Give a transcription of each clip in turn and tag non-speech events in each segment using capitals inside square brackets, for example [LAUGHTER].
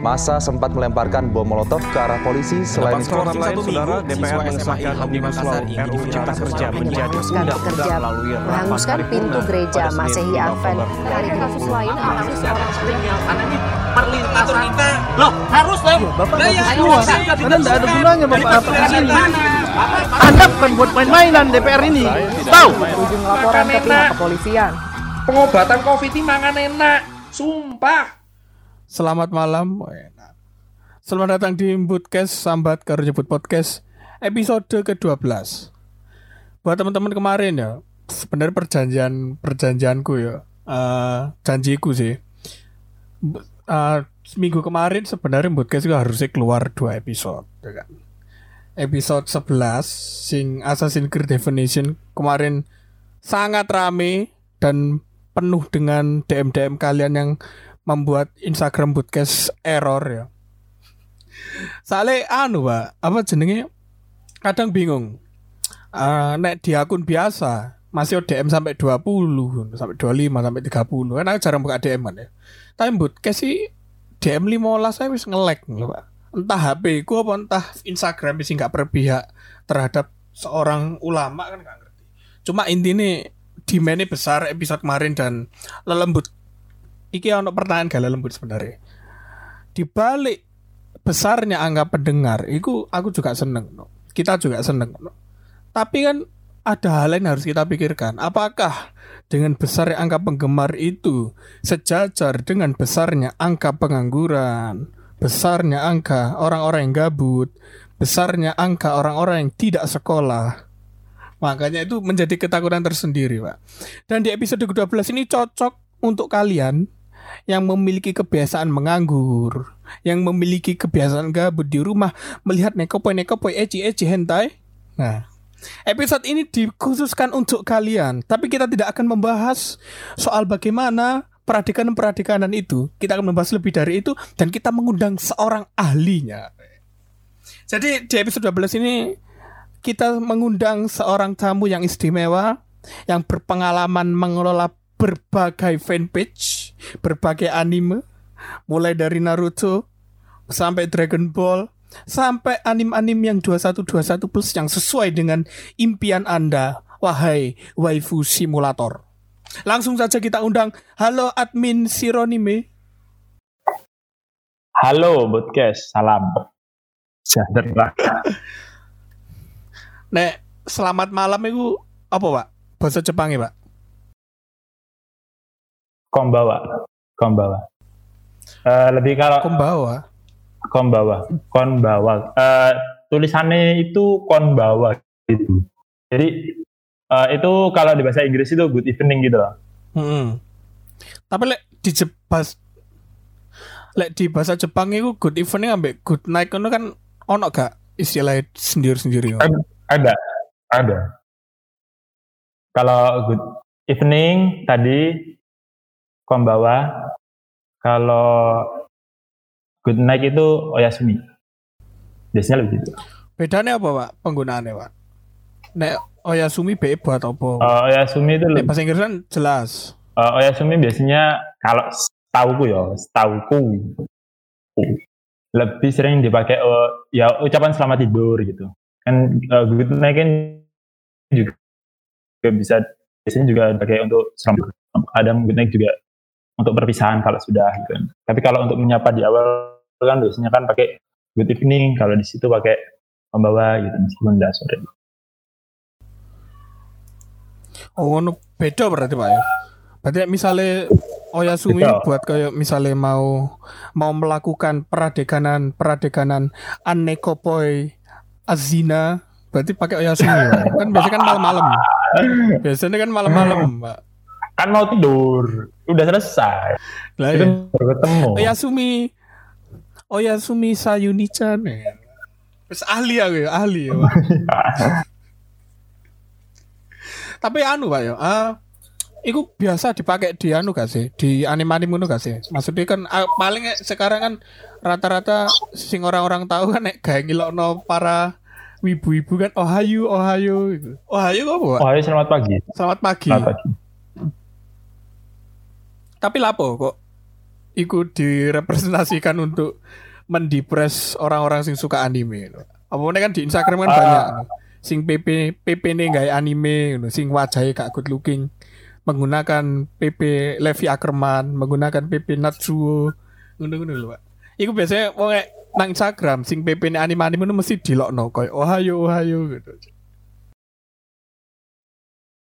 Masa sempat melemparkan bom molotov ke arah polisi selain itu Dapat lain, saudara, DPR mengesahkan Omnibus Law RUU Cipta Kerja menjadi Menghanguskan pekerja, menghanguskan pintu gereja Masehi Advent. Hari ini kasus lain, kasus seorang perlintasan kita loh harus dong Bapak Lah, ya, keluar. harus ada Karena tidak ada gunanya Bapak ke sini. tanah. Anda bukan buat main-mainan DPR ini. Tahu? ujung laporan ke pihak kepolisian. pengobatan covid ini mangan enak sumpah Selamat malam. Selamat datang di Bootcast Sambat Karo Nyebut Podcast episode ke-12. Buat teman-teman kemarin ya, sebenarnya perjanjian perjanjianku ya, eh janjiku sih. B- eh, minggu kemarin sebenarnya Bootcast juga harusnya keluar dua episode, ya kan. Episode 11 sing Assassin's Creed Definition kemarin sangat rame dan penuh dengan DM-DM kalian yang membuat Instagram podcast error ya. Soalnya anu pak, apa jenenge kadang bingung. Eh, nek di akun biasa masih DM sampai 20 sampai 25 sampai 30 kan aku jarang buka DM kan ya. Tapi podcast sih DM 15 saya wis ngelek lho pak. Entah HP ku apa entah Instagram sih nggak berpihak terhadap seorang ulama kan nggak ngerti. Cuma intinya demandnya besar episode kemarin dan lelembut iki ono pertanyaan gak lembut sebenarnya. Di balik besarnya angka pendengar, itu aku juga seneng. no. Kita juga seneng. no. Tapi kan ada hal lain harus kita pikirkan. Apakah dengan besarnya angka penggemar itu sejajar dengan besarnya angka pengangguran, besarnya angka orang-orang yang gabut, besarnya angka orang-orang yang tidak sekolah. Makanya itu menjadi ketakutan tersendiri, Pak. Dan di episode ke-12 ini cocok untuk kalian yang memiliki kebiasaan menganggur, yang memiliki kebiasaan gabut di rumah, melihat nekopoi-nekopoi eci-eci hentai. Nah, episode ini dikhususkan untuk kalian, tapi kita tidak akan membahas soal bagaimana peradikanan-peradikanan itu. Kita akan membahas lebih dari itu dan kita mengundang seorang ahlinya. Jadi di episode 12 ini kita mengundang seorang tamu yang istimewa yang berpengalaman mengelola berbagai fanpage, berbagai anime, mulai dari Naruto sampai Dragon Ball, sampai anim-anim yang 2121 plus yang sesuai dengan impian Anda, wahai waifu simulator. Langsung saja kita undang, halo admin Sironime. Halo podcast, salam sejahtera. Nek, selamat malam itu apa, Pak? Bahasa Jepang ya, Pak? Kombawa, kombawa. Eh, lebih kalau Kombawa. kombawa, konbawa. Eh, tulisannya itu konbawa gitu. Jadi eh, itu kalau di bahasa Inggris itu good evening gitu loh. Hmm. Tapi lek di Jepang lek di bahasa Jepang itu good evening ambek good night itu kan ono gak istilah sendiri-sendiri. Ad- Ada, ada. Kalau good evening tadi konbawa. Kalau good night itu oyasumi. Biasanya lebih gitu. Bedanya apa, Pak? Penggunaannya, Pak? Nek Oyasumi bebo atau apa? Eh, oyasumi itu lebih bahasa Inggris kan jelas. Uh, Oyasumi biasanya kalau setauku ya, setauku lebih sering dipakai uh, ya ucapan selamat tidur gitu. Kan uh, good night kan juga, juga bisa biasanya juga dipakai untuk selamat ada good night juga untuk perpisahan kalau sudah gitu. Tapi kalau untuk menyapa di awal kan biasanya kan pakai good evening, kalau di situ pakai membawa gitu meskipun udah sore. Oh, ono beda berarti, Pak ya. Berarti misalnya Oyasumi Beda. buat kayak misalnya mau mau melakukan peradeganan peradeganan anekopoi azina berarti pakai Oyasumi ya. kan biasanya kan malam-malam [LAUGHS] biasanya kan malam-malam Pak Kan mau tidur, udah selesai. lah Itu ya. baru ketemu. Oyasumi Oyasumi Sayuni-chan ya. Wis ahli aku ya, ahli ya. [LAUGHS] Tapi anu Pak ya, ah Iku biasa dipakai di anu gak sih? Di anime-anime ngono gak sih? Maksudnya kan ah, paling sekarang kan rata-rata sing orang-orang tahu kan nek gawe ngilokno para wibu-wibu kan ohayu ohayu gitu. Ohayu apa, Pak? Oh, ayo selamat pagi. Selamat pagi. Selamat pagi. Tapi lapo kok iku direpresentasikan untuk mendepres orang-orang sing suka anime. Apa kan di Instagram kan Ah. banyak no. sing PP PP nih gaya anime sing wajahnya gak good looking menggunakan PP Levi Ackerman, menggunakan PP Natsuo, ngono-ngono lho, Pak. Iku biasanya wong nang Instagram sing PP nih anime-anime itu mesti dilokno koyo ohayo ohayo gitu.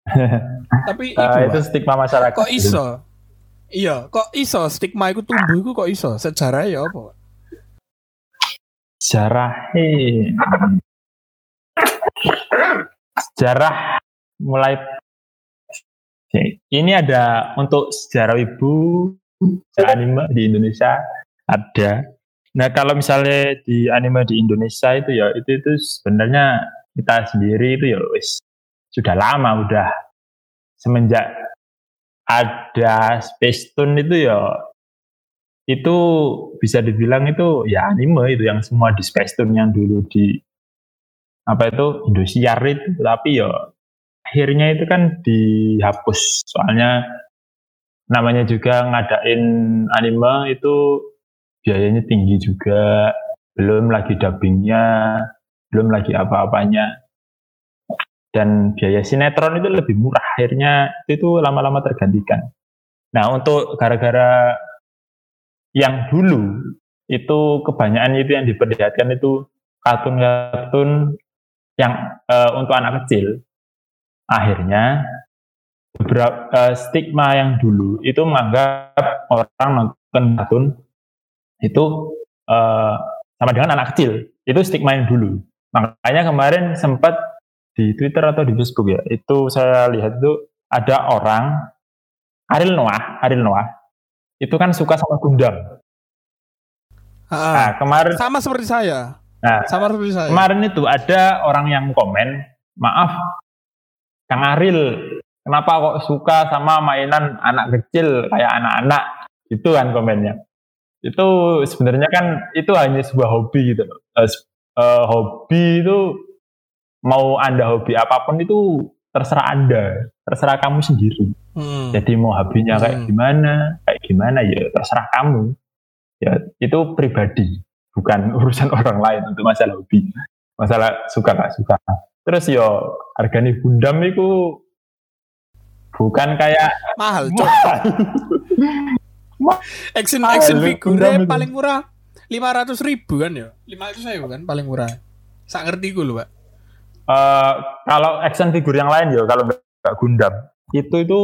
[LAUGHS] Tapi Eh, itu Pak, stigma masyarakat. kok iso? Iya, kok iso stigma iku tumbuh iku kok iso? Sejarahnya ya apa? Sejarah sejarah mulai ini ada untuk sejarah ibu sejarah anime di Indonesia ada. Nah kalau misalnya di anime di Indonesia itu ya itu itu sebenarnya kita sendiri itu ya wis sudah lama udah semenjak ada Space Tune itu ya. Itu bisa dibilang itu ya anime itu yang semua di Space Tune yang dulu di apa itu Indosiar itu. Tapi ya akhirnya itu kan dihapus. Soalnya namanya juga ngadain anime itu biayanya tinggi juga. Belum lagi dubbingnya belum lagi apa-apanya dan biaya sinetron itu lebih murah. Akhirnya itu lama-lama tergantikan. Nah untuk gara-gara yang dulu itu kebanyakan itu yang diperlihatkan itu kartun-kartun yang eh, untuk anak kecil. Akhirnya beberapa eh, stigma yang dulu itu menganggap orang nonton kartun itu eh, sama dengan anak kecil. Itu stigma yang dulu. Makanya kemarin sempat di Twitter atau di Facebook ya itu saya lihat itu ada orang Ariel Noah Ariel Noah itu kan suka sama Gundam Ah, nah kemarin sama seperti saya. nah Sama seperti saya. Kemarin itu ada orang yang komen, maaf, Kang Aril, kenapa kok suka sama mainan anak kecil kayak anak-anak? Itu kan komennya. Itu sebenarnya kan itu hanya sebuah hobi gitu. loh. Eh, hobi itu mau anda hobi apa pun itu terserah anda, terserah kamu sendiri. Hmm. Jadi mau hobinya kayak Hmm. gimana, kayak gimana ya terserah kamu. Ya itu pribadi, bukan [LAUGHS] urusan orang lain untuk masalah hobi. Masalah suka nggak suka. Terus yo harganya Gundam itu bukan kayak mahal, [LAUGHS] cok. action action figure paling murah lima ratus ribu kan ya lima ratus ribu kan paling murah sak ngerti gue loh pak eh, kalau action figure yang lain yo kalau nggak Gundam itu itu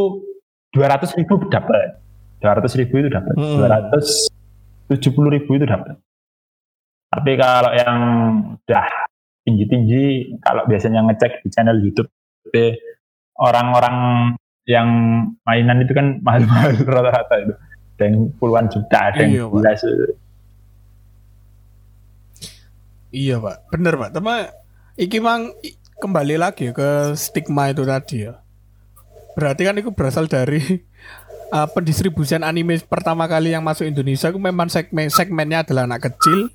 dua ratus ribu dapat, dua ratus ribu itu dapat, Hmm. dua ratus tujuh puluh ribu itu dapat. Tapi kalau yang udah tinggi-tinggi, kalau biasanya ngecek di channel YouTube orang-orang yang mainan itu kan mahal-mahal [LAUGHS] rata-rata itu, ada yang puluhan juta, ada Iya, yang Pak. belas. iya pak bener pak tapi iki mang kembali lagi ke stigma itu tadi ya. Berarti kan itu berasal dari uh, [LAUGHS] pendistribusian anime pertama kali yang masuk Indonesia. Itu memang segmen segmennya adalah anak kecil.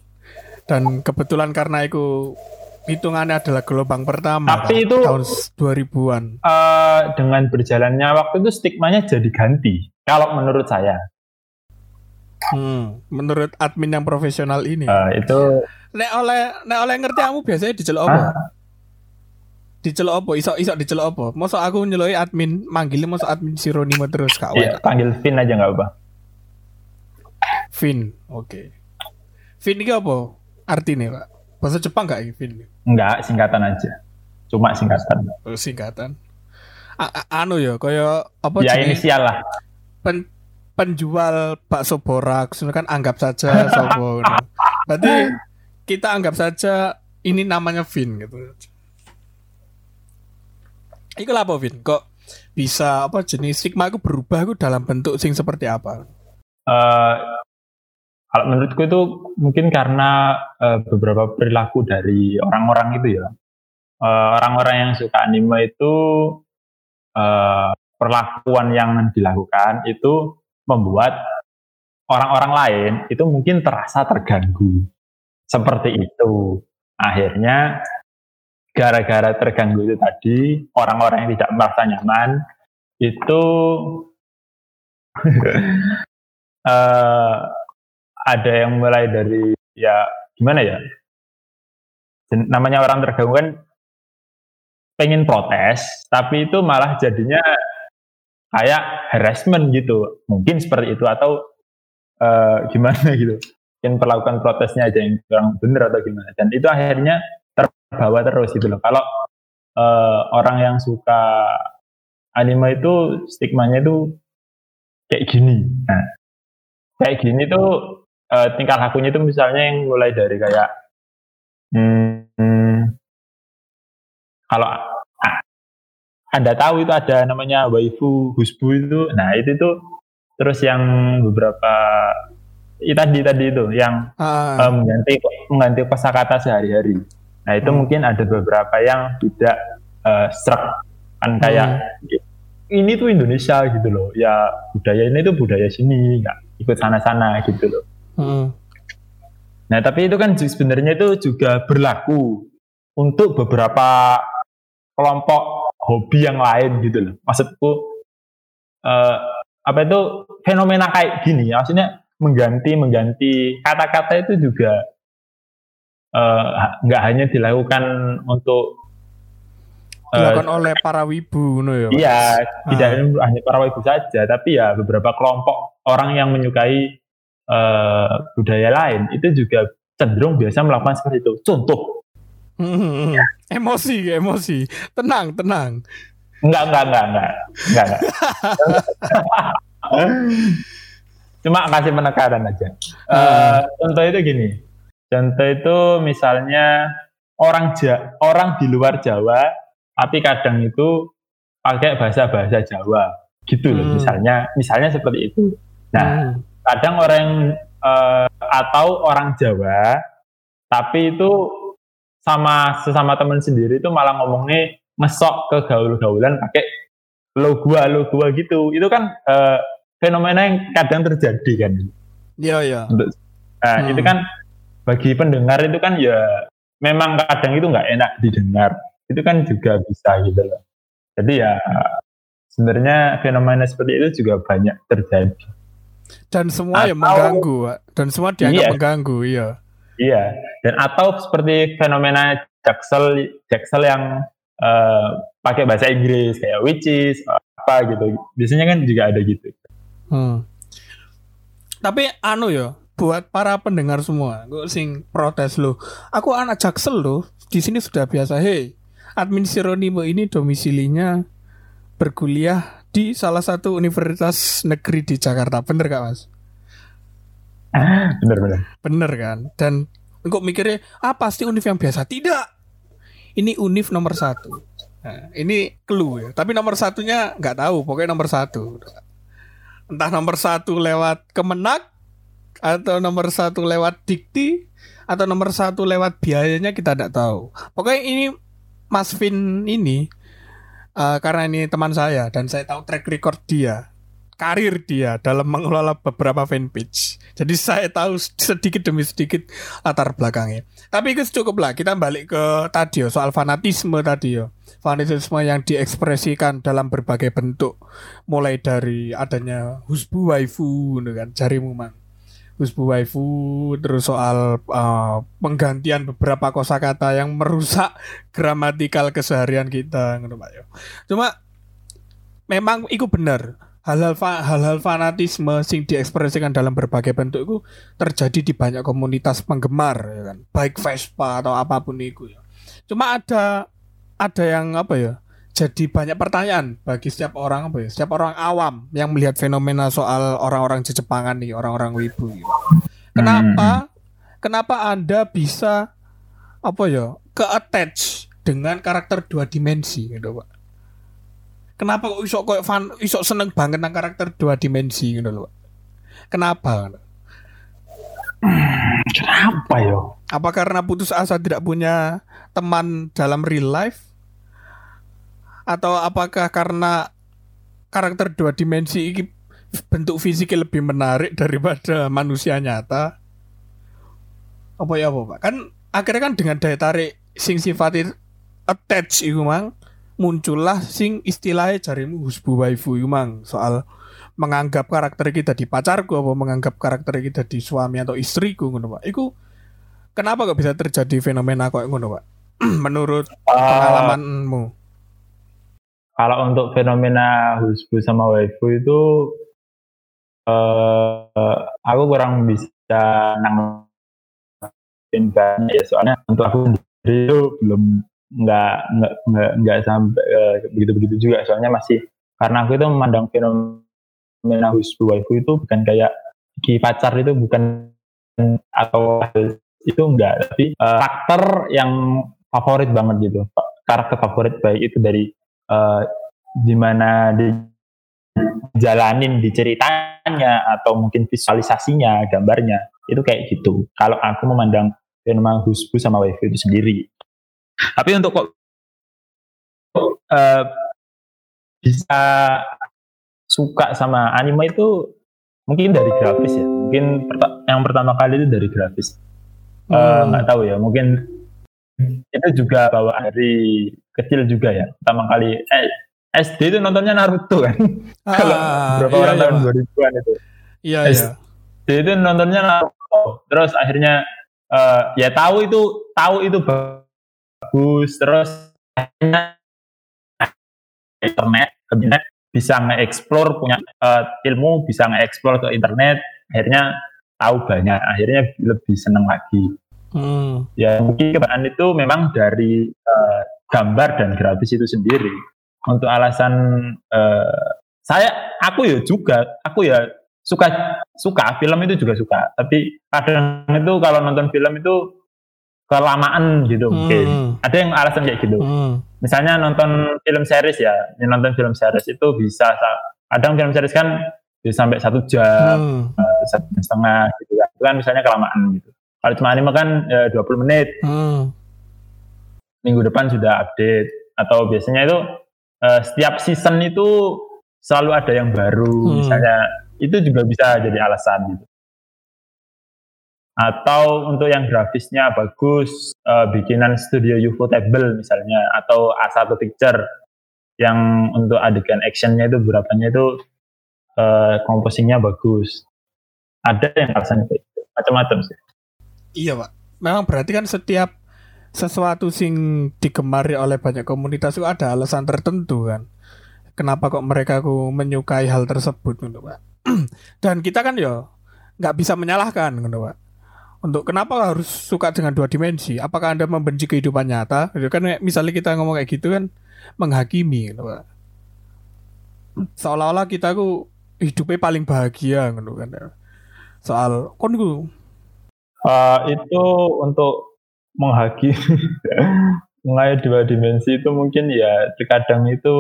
Dan kebetulan karena itu hitungannya adalah gelombang pertama Tapi itu- tahun 2000-an Eh, dengan berjalannya waktu itu stigmanya jadi ganti. Kalau menurut saya, Hmm, menurut admin yang profesional ini. Eh, itu Nek oleh nek oleh ngerti kamu biasanya diceluk apa? Diceluk apa? Iso iso diceluk apa? Masa aku nyeluki admin manggilnya masa admin Sironimo terus kak ya, panggil Vin aja nggak apa. Vin. Oke. Vin ini apa? Artinya, Pak? Bahasa Jepang gak ini Vin? Enggak, singkatan aja. Cuma singkatan. Oh, singkatan. A- a- anu ya, kaya apa ya jenenge? inisial lah. pen- penjual bakso borak kan anggap saja sopo berarti kita anggap saja ini namanya Vin gitu. Iku lah apa Vin? Kok bisa apa jenis stigma itu berubah itu dalam bentuk sing seperti apa? Eh, kalau menurutku itu mungkin karena eh, beberapa perilaku dari orang-orang itu ya. Eh, orang-orang yang suka anime itu eh, perlakuan yang dilakukan itu membuat orang-orang lain itu mungkin terasa terganggu. Seperti itu. Akhirnya gara-gara terganggu itu tadi, orang-orang yang tidak merasa nyaman itu [LAUGHS] eh ada yang mulai dari ya gimana ya? Namanya orang terganggu kan pengen protes, tapi itu malah jadinya kayak harassment gitu. Mungkin seperti itu atau eh, [LAUGHS] gimana gitu. Mungkin perlakukan protesnya aja yang kurang bener atau gimana. Dan itu akhirnya terbawa terus gitu loh. Kalau eh, orang yang suka anime itu stigmanya itu kayak gini. Nah, kayak gini tuh eh, tingkah lakunya itu misalnya yang mulai dari kayak hmm, hmm, kalau anda tahu itu ada namanya waifu husbu itu, nah itu tuh terus yang beberapa itu tadi tadi itu yang Ah, eh, mengganti mengganti kosakata sehari-hari. Nah itu Hmm. mungkin ada beberapa yang tidak eh, struck kan kayak ini tuh Indonesia gitu loh. Ya budaya ini tuh budaya sini, nggak ikut sana-sana gitu loh. mm, Nah tapi itu kan sebenarnya itu juga berlaku untuk beberapa kelompok hobi yang lain gitu loh. Maksudku eh, apa itu fenomena kayak gini, maksudnya mengganti mengganti kata-kata itu juga eh, nggak hanya dilakukan untuk eh, dilakukan oleh para wibu no ya. Iya, tidak Ah. hanya para wibu saja, tapi ya beberapa kelompok orang yang menyukai eh, budaya lain itu juga cenderung biasa melakukan seperti itu. Contoh, Mm, [LAUGHS] emosi, emosi. Tenang, tenang. enggak, enggak, enggak, enggak, enggak, enggak. [LAUGHS] Cuma kasih penekanan aja. Eh, contoh itu gini, contoh itu misalnya orang ja, orang di luar Jawa, tapi kadang itu pakai bahasa-bahasa Jawa, gitu loh. Hmm. Misalnya, misalnya seperti itu. Nah, Mm, kadang orang eh, atau orang Jawa tapi itu sama sesama teman sendiri itu malah ngomongnya mesok ke gaul-gaulan pakai lo gua lo gua gitu itu kan eh, fenomena yang kadang terjadi kan Iya, iya. untuk nah, Hmm. itu kan bagi pendengar itu kan ya memang kadang itu nggak enak didengar itu kan juga bisa gitu loh jadi ya sebenarnya fenomena seperti itu juga banyak terjadi Dan semua ya Atau- mengganggu, Pak. Dan semua dianggap Iya. mengganggu, iya. Iya, dan atau seperti fenomena jaksel jaksel yang eh, pakai bahasa Inggris kayak which is apa gitu. Biasanya kan juga ada gitu. Hmm. Tapi anu ya, buat para pendengar semua, gue sing protes lo. Aku anak Jaksel lo, di sini sudah biasa. Hei, admin Sironimo ini domisilinya berkuliah di salah satu universitas negeri di Jakarta. Bener gak mas? [LAUGHS] Bener-bener. Bener kan? Dan kok mikirnya, ah pasti univ yang biasa. Tidak. Ini univ nomor satu. Nah, ini clue ya. Tapi nomor satunya nggak tahu. Pokoknya nomor satu. Entah nomor satu lewat Kemenak atau nomor satu lewat Dikti atau nomor satu lewat biayanya kita tidak tahu. Pokoknya ini Mas Vin ini eh, karena ini teman saya dan saya tahu track record dia karir dia dalam mengelola beberapa fanpage. Jadi saya tahu sedikit demi sedikit latar belakangnya. Tapi itu cukup lah. Kita balik ke tadi soal fanatisme tadi yo. Fanatisme yang diekspresikan dalam berbagai bentuk. Mulai dari adanya husbu waifu kan, jarimu mang. Husbu waifu terus soal uh, penggantian beberapa kosakata yang merusak gramatikal keseharian kita gitu Pak. Cuma memang itu benar hal-hal fa- hal-hal fanatisme sing diekspresikan dalam berbagai bentuk itu terjadi di banyak komunitas penggemar ya kan? Baik Vespa atau apa pun itu ya. Cuma ada ada yang apa ya jadi banyak pertanyaan bagi setiap orang apa ya setiap orang awam yang melihat fenomena soal orang-orang Jepangan nih orang-orang wibu gitu. kenapa kenapa anda bisa apa ya ke attach dengan karakter dua dimensi gitu pak Kenapa kok iso kok fan iso seneng banget nang karakter dua dimensi gitu loh. Kenapa? Kenapa yo? Apa karena putus asa tidak punya teman dalam real life? Atau apakah karena karakter dua dimensi ini bentuk fisiknya lebih menarik daripada manusia nyata? Apa ya apa Pak? Kan akhirnya kan dengan daya tarik sing sifatnya attach itu mang muncullah sing istilahnya jarimu husbu waifu mang soal menganggap karakter kita di pacarku apa menganggap karakter kita di suami atau istriku ngono Pak. Iku kenapa kok bisa terjadi fenomena kok ngono Pak? [CLEARS THROAT] Menurut pengalamanmu. Kalau untuk fenomena husbu sama waifu itu eh aku kurang bisa nanggepin banyak ya soalnya untuk aku sendiri itu belum nggak nggak nggak nggak sampai begitu begitu juga. Soalnya masih karena aku itu memandang fenomena husbu waifu itu bukan kayak di pacar itu bukan atau itu enggak tapi uh, karakter yang favorit banget gitu. Karakter favorit baik itu dari uh, di mana dijalanin di ceritanya atau mungkin visualisasinya gambarnya itu kayak gitu. Kalau aku memandang fenomena husbu sama waifu itu sendiri tapi untuk kok uh, bisa suka sama anime itu mungkin dari grafis ya. Mungkin yang pertama kali itu dari grafis. Nggak uh, tahu ya mungkin itu juga bawa dari kecil juga ya. Pertama kali eh, SD itu nontonnya Naruto kan? [LAUGHS] Ah, kalau berapa iya, orang iya, tahun 2000-an itu. Iya SD iya. itu nontonnya Naruto. Terus akhirnya uh, ya tahu itu tahu itu bagus terus internet internet bisa nge-explore punya uh, ilmu bisa nge-explore ke internet akhirnya tahu banyak akhirnya lebih senang lagi. Hmm. ya mungkin kebanyakan itu memang dari uh, gambar dan grafis itu sendiri. Untuk alasan uh, saya aku ya juga aku ya suka suka film itu juga suka. Tapi kadang itu kalau nonton film itu kelamaan gitu hmm. mungkin ada yang alasan kayak gitu hmm. misalnya nonton film series ya nonton film series itu bisa kadang film series kan bisa sampai satu jam hmm. uh, satu jam setengah gitu kan itu kan misalnya kelamaan gitu kalau cuma anime kan ya, 20 menit hmm. minggu depan sudah update atau biasanya itu uh, setiap season itu selalu ada yang baru hmm. misalnya itu juga bisa jadi alasan gitu atau untuk yang grafisnya bagus uh, bikinan studio Ufotable misalnya atau A1 Picture yang untuk adegan actionnya itu berapanya itu uh, komposisinya bagus. Ada yang alasannya kayak gitu? Macam-macam sih. Iya pak. Memang berarti kan setiap sesuatu sing digemari oleh banyak komunitas itu ada alasan tertentu kan. Kenapa kok mereka ku menyukai hal tersebut gitu pak. [CLEARS THROAT] Dan kita kan ya nggak bisa menyalahkan gitu pak untuk kenapa harus suka dengan dua dimensi? Apakah Anda membenci kehidupan nyata? Itu kan misalnya kita ngomong kayak gitu kan menghakimi gitu, Pak. Seolah-olah kita ku hidupnya paling bahagia gitu kan. Soal kon uh, itu untuk menghakimi [LAUGHS] mengenai dua dimensi itu mungkin ya terkadang itu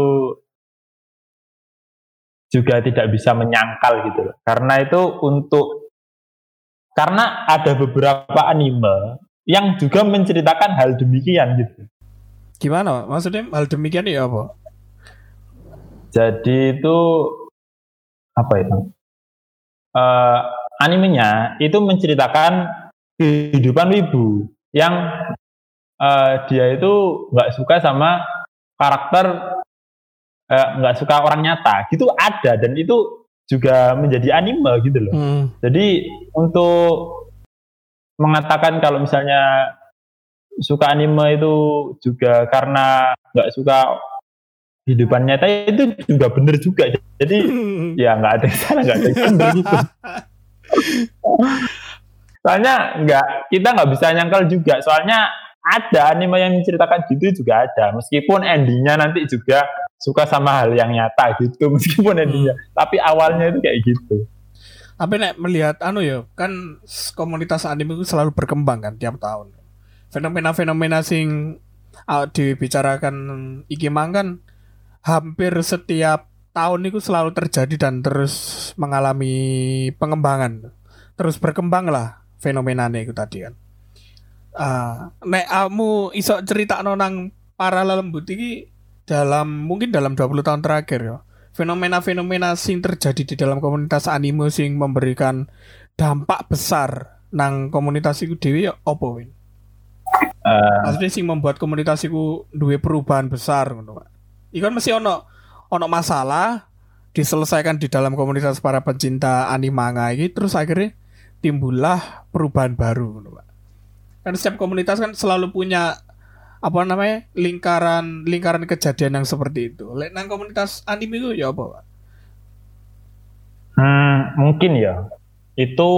juga tidak bisa menyangkal gitu Karena itu untuk karena ada beberapa anime yang juga menceritakan hal demikian gitu. Gimana? Maksudnya hal demikian ya apa? Jadi itu apa itu? Uh, animenya itu menceritakan kehidupan wibu yang uh, dia itu nggak suka sama karakter eh, nggak uh, suka orang nyata gitu ada dan itu juga menjadi anime gitu loh. Hmm. Jadi untuk mengatakan kalau misalnya suka anime itu juga karena nggak suka kehidupan nyata itu juga bener juga. Jadi [LAUGHS] ya nggak ada salah nggak ada bener gitu. [LAUGHS] Soalnya nggak kita nggak bisa nyangkal juga. Soalnya ada anime yang menceritakan gitu juga ada. Meskipun endingnya nanti juga suka sama hal yang nyata gitu [LAUGHS] meskipun hmm. endingnya. Tapi awalnya itu kayak gitu. Tapi nek melihat anu ya kan komunitas anime itu selalu berkembang kan tiap tahun. Fenomena-fenomena sing uh, dibicarakan iki mang kan hampir setiap tahun itu selalu terjadi dan terus mengalami pengembangan. Terus berkembang lah fenomenanya itu tadi kan uh, nek kamu iso cerita nonang para lembut ini dalam mungkin dalam 20 tahun terakhir ya. Fenomena-fenomena sing terjadi di dalam komunitas anime sing memberikan dampak besar nang komunitas itu dewi ya opo win? Uh, maksudnya sing membuat komunitas itu dua perubahan besar ngono Pak. Ikan masih ono ono masalah diselesaikan di dalam komunitas para pecinta anime manga ini terus akhirnya timbullah perubahan baru ngono, Pak. Kan setiap komunitas kan selalu punya apa namanya lingkaran lingkaran kejadian yang seperti itu. Lek nang komunitas anime itu ya apa, Pak? Hmm, mungkin ya. Itu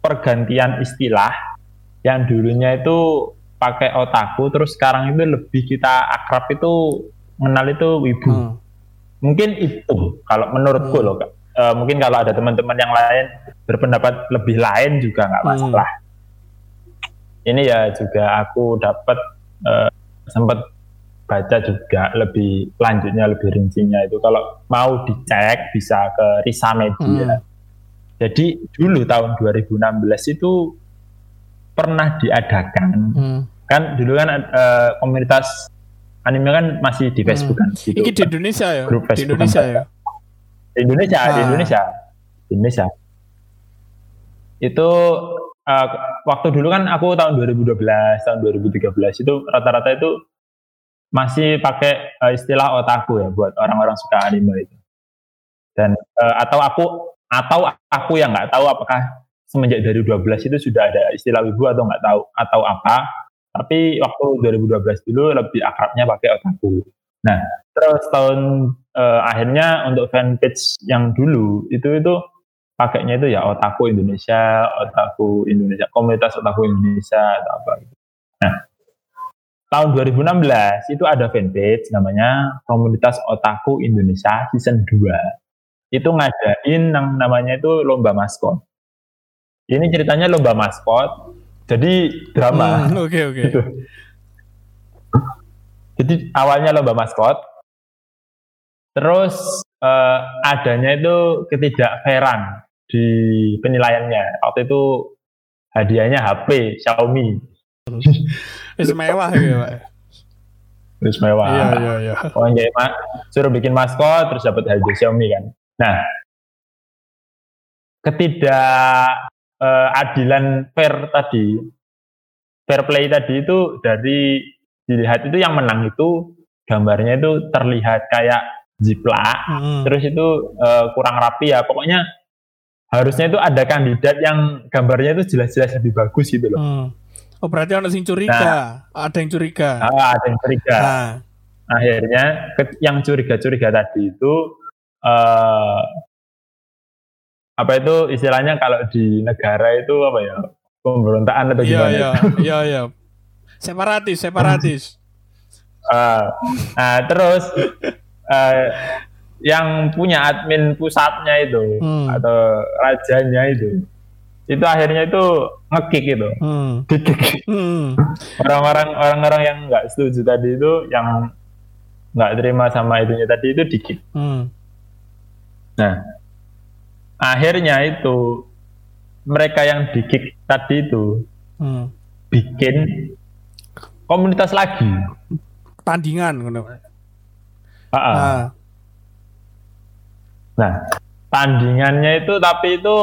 pergantian istilah yang dulunya itu pakai otaku terus sekarang itu lebih kita akrab itu mengenal itu wibu. Hmm. Mungkin itu kalau menurutku Hmm. loh. Kak. Eh, mungkin kalau ada teman-teman yang lain berpendapat lebih lain juga nggak Hmm. Ini ya juga aku dapat eh, sempat baca juga lebih lanjutnya lebih rincinya itu kalau mau dicek bisa ke Risa Media. Hmm. Jadi dulu tahun 2016 itu pernah diadakan Hmm. kan dulu kan eh, komunitas anime kan masih di Facebook kan gitu. Ini di Indonesia ya? Grup Di Facebook Indonesia kan. ya? Di Indonesia, di Ah. Indonesia, di Indonesia. Itu eh, waktu dulu kan aku tahun 2012, tahun 2013 itu rata-rata itu masih pakai eh, istilah otaku ya buat orang-orang suka anime itu. Dan eh, atau aku atau aku yang nggak tahu apakah semenjak dari 12 itu sudah ada istilah wibu atau nggak tahu atau apa. Tapi waktu 2012 dulu lebih akrabnya pakai otaku. Nah, terus tahun eh, akhirnya untuk fanpage yang dulu itu itu pakainya itu ya otaku Indonesia, otaku Indonesia, komunitas otaku Indonesia atau apa gitu. Nah, tahun 2016 itu ada fanpage namanya komunitas otaku Indonesia season 2. Itu ngadain yang namanya itu lomba maskot. Ini ceritanya lomba maskot. Jadi drama. Hmm, [LAUGHS] Oke oke. Gitu. Jadi awalnya lomba maskot, terus eh, adanya itu ketidakfairan di penilaiannya. Waktu itu hadiahnya HP Xiaomi, [LAUGHS] Wis mewah ya, Pak. terus mewah. Iya iya iya. Orang jadi ma- suruh bikin maskot, terus dapat hadiah Xiaomi kan. Nah, ketidak eh, adilan fair tadi, fair play tadi itu dari dilihat itu yang menang itu gambarnya itu terlihat kayak jiplak, Hmm. terus itu eh, kurang rapi ya. Pokoknya harusnya itu ada kandidat yang gambarnya itu jelas-jelas lebih bagus gitu loh. Hmm. Oh berarti ada yang curiga, ada yang curiga. Ah, ada yang curiga. Nah, akhirnya ke- yang curiga-curiga tadi itu eh apa itu istilahnya kalau di negara itu apa ya pemberontakan atau iya gimana? iya [LAUGHS] iya iya. Separatis, separatis. Eh, nah terus eh, yang punya admin pusatnya itu Hmm. atau rajanya itu itu akhirnya itu ngekick itu Hmm. Di-kick. Hmm. orang-orang orang-orang yang nggak setuju tadi itu yang nggak terima sama itunya tadi itu dikit Hmm. Nah, akhirnya itu mereka yang di-kick tadi itu Hmm. bikin komunitas lagi. Tandingan. Ah, ah. Ah. Nah, tandingannya itu tapi itu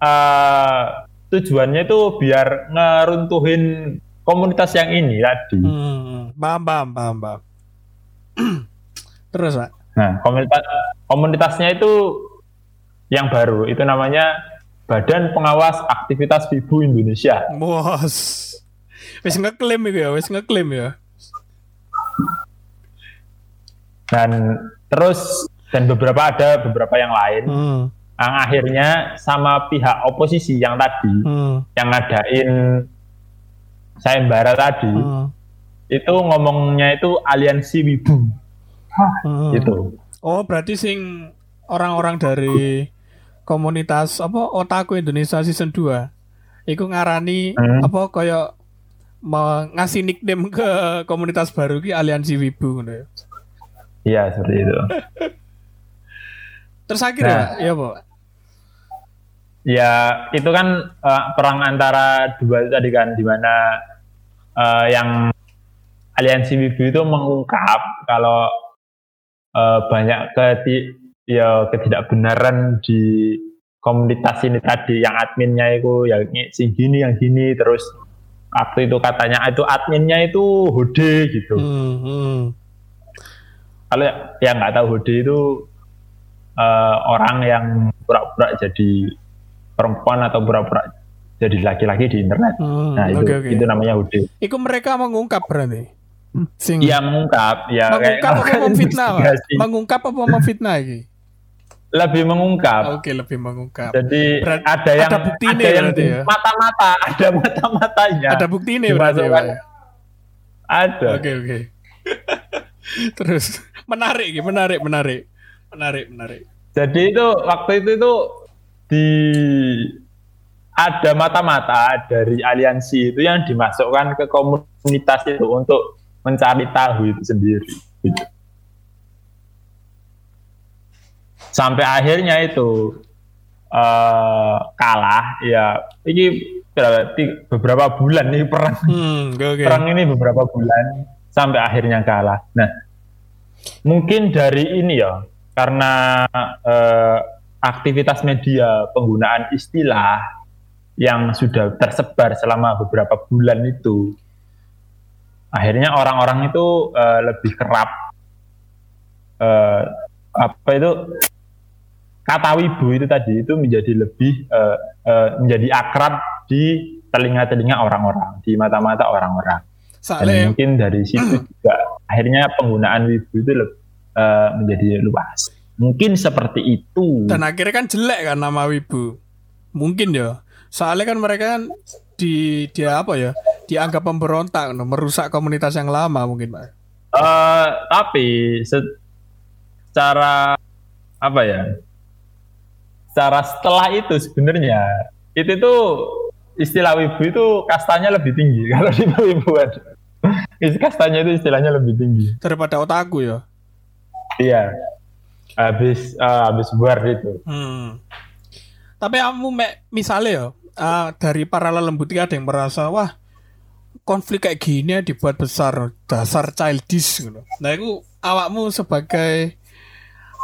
eh, tujuannya itu biar ngeruntuhin komunitas yang ini tadi. Hmm. Paham, paham, paham, paham. [CLEARS THROAT] Terus, Pak. Nah, komunitas komunitasnya itu yang baru itu namanya Badan Pengawas Aktivitas Wibu Indonesia. Bos. Wis ngeklaim itu ya, wis ngeklaim ya. Dan terus dan beberapa ada beberapa yang lain Hmm. yang akhirnya sama pihak oposisi yang tadi Hmm. yang ngadain sayembara tadi Hmm. itu ngomongnya itu aliansi wibu Hmm. gitu. Oh, berarti sing orang-orang dari komunitas apa Otaku Indonesia season 2 iku ngarani Hmm. apa mau ngasih nickname ke komunitas baru ki aliansi wibu ya. Iya seperti itu. [LAUGHS] Terus akhirnya Nah. ya, Pak. Ya itu kan eh, perang antara dua tadi kan di mana eh, yang aliansi wibu itu mengungkap kalau eh, banyak keti ya ketidakbenaran di komunitas ini tadi yang adminnya itu yang sing gini yang gini terus waktu itu katanya itu adminnya itu hode gitu Hmm, hmm. kalau yang nggak tahu hode itu eh, orang yang pura-pura jadi perempuan atau pura-pura jadi laki-laki di internet. Hmm, Nah itu oke, oke. itu namanya UD. Iku mereka mengungkap berarti. Sing Iya mengungkap, ya kayak mengungkap apa memfitnah. Mengungkap apa memfitnah iki? Lebih mengungkap. Oke, lebih mengungkap. Jadi Berarti ada yang ada bukti ada yang ya? mata-mata, [LAUGHS] ada mata-matanya. Ada bukti ini berarti ya, ya? Ada. Oke, oke. Terus menarik, menarik, menarik. Menarik, menarik. Jadi itu waktu itu itu di ada mata-mata dari aliansi itu yang dimasukkan ke komunitas itu untuk mencari tahu itu sendiri. gitu. Sampai akhirnya itu eh, kalah ya ini berapa- ti- beberapa bulan nih perang Hmm, oke. perang ini beberapa bulan sampai akhirnya kalah. Nah, mungkin dari ini ya, karena eh, aktivitas media penggunaan istilah yang sudah tersebar selama beberapa bulan itu, akhirnya orang-orang itu eh, lebih kerap eh, apa itu kata wibu itu tadi itu menjadi lebih eh, eh, menjadi akrab di telinga-telinga orang-orang, di mata-mata orang-orang. Dan mungkin dari situ juga akhirnya penggunaan wibu itu leb- eh, menjadi luas. Mungkin seperti itu. dan akhirnya kan jelek kan nama Wibu. Mungkin ya. Soalnya kan mereka kan di dia apa ya? Dianggap pemberontak, no, merusak komunitas yang lama mungkin, Pak. Eh, tapi se- secara apa ya? Secara setelah itu sebenarnya itu tuh istilah wibu itu kastanya lebih tinggi [LAUGHS] kalau di wibuan. Kastanya itu istilahnya lebih tinggi. Daripada otaku ya. Iya. Habis eh, habis buar itu. Hmm. Tapi kamu misalnya ya ah, dari para lelembut ini ada yang merasa wah konflik kayak gini dibuat besar dasar childish gitu. Nah itu awakmu sebagai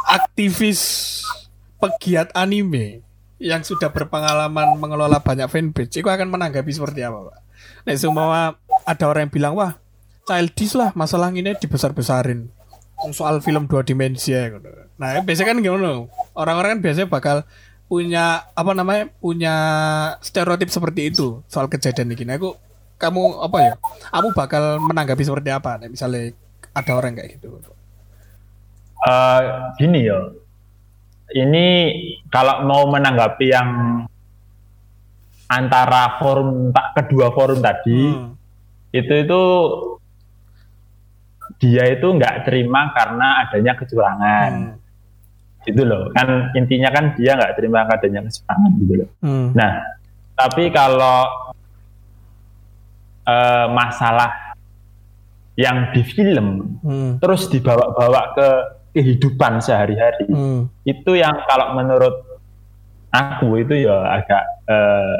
aktivis pegiat anime yang sudah berpengalaman mengelola banyak fanpage, itu akan menanggapi seperti apa, Pak? Nah, semua ada orang yang bilang, wah, childish lah, masalah ini dibesar-besarin. Soal film dua dimensi ya. gitu. Nah, biasanya kan gimana? Orang-orang kan biasanya bakal punya apa namanya punya stereotip seperti itu soal kejadian ini. Nah, aku kamu apa ya? Kamu bakal menanggapi seperti apa? Nah, misalnya ada orang kayak gitu. Eh, gini ya, ini kalau mau menanggapi yang antara forum tak kedua forum tadi Hmm. itu itu dia itu nggak terima karena adanya kecurangan Hmm. gitu loh kan intinya kan dia nggak terima adanya kecurangan gitu loh Hmm. nah tapi kalau eh, masalah yang di film Hmm. terus dibawa-bawa ke kehidupan sehari-hari Hmm. itu yang kalau menurut aku itu ya agak eh,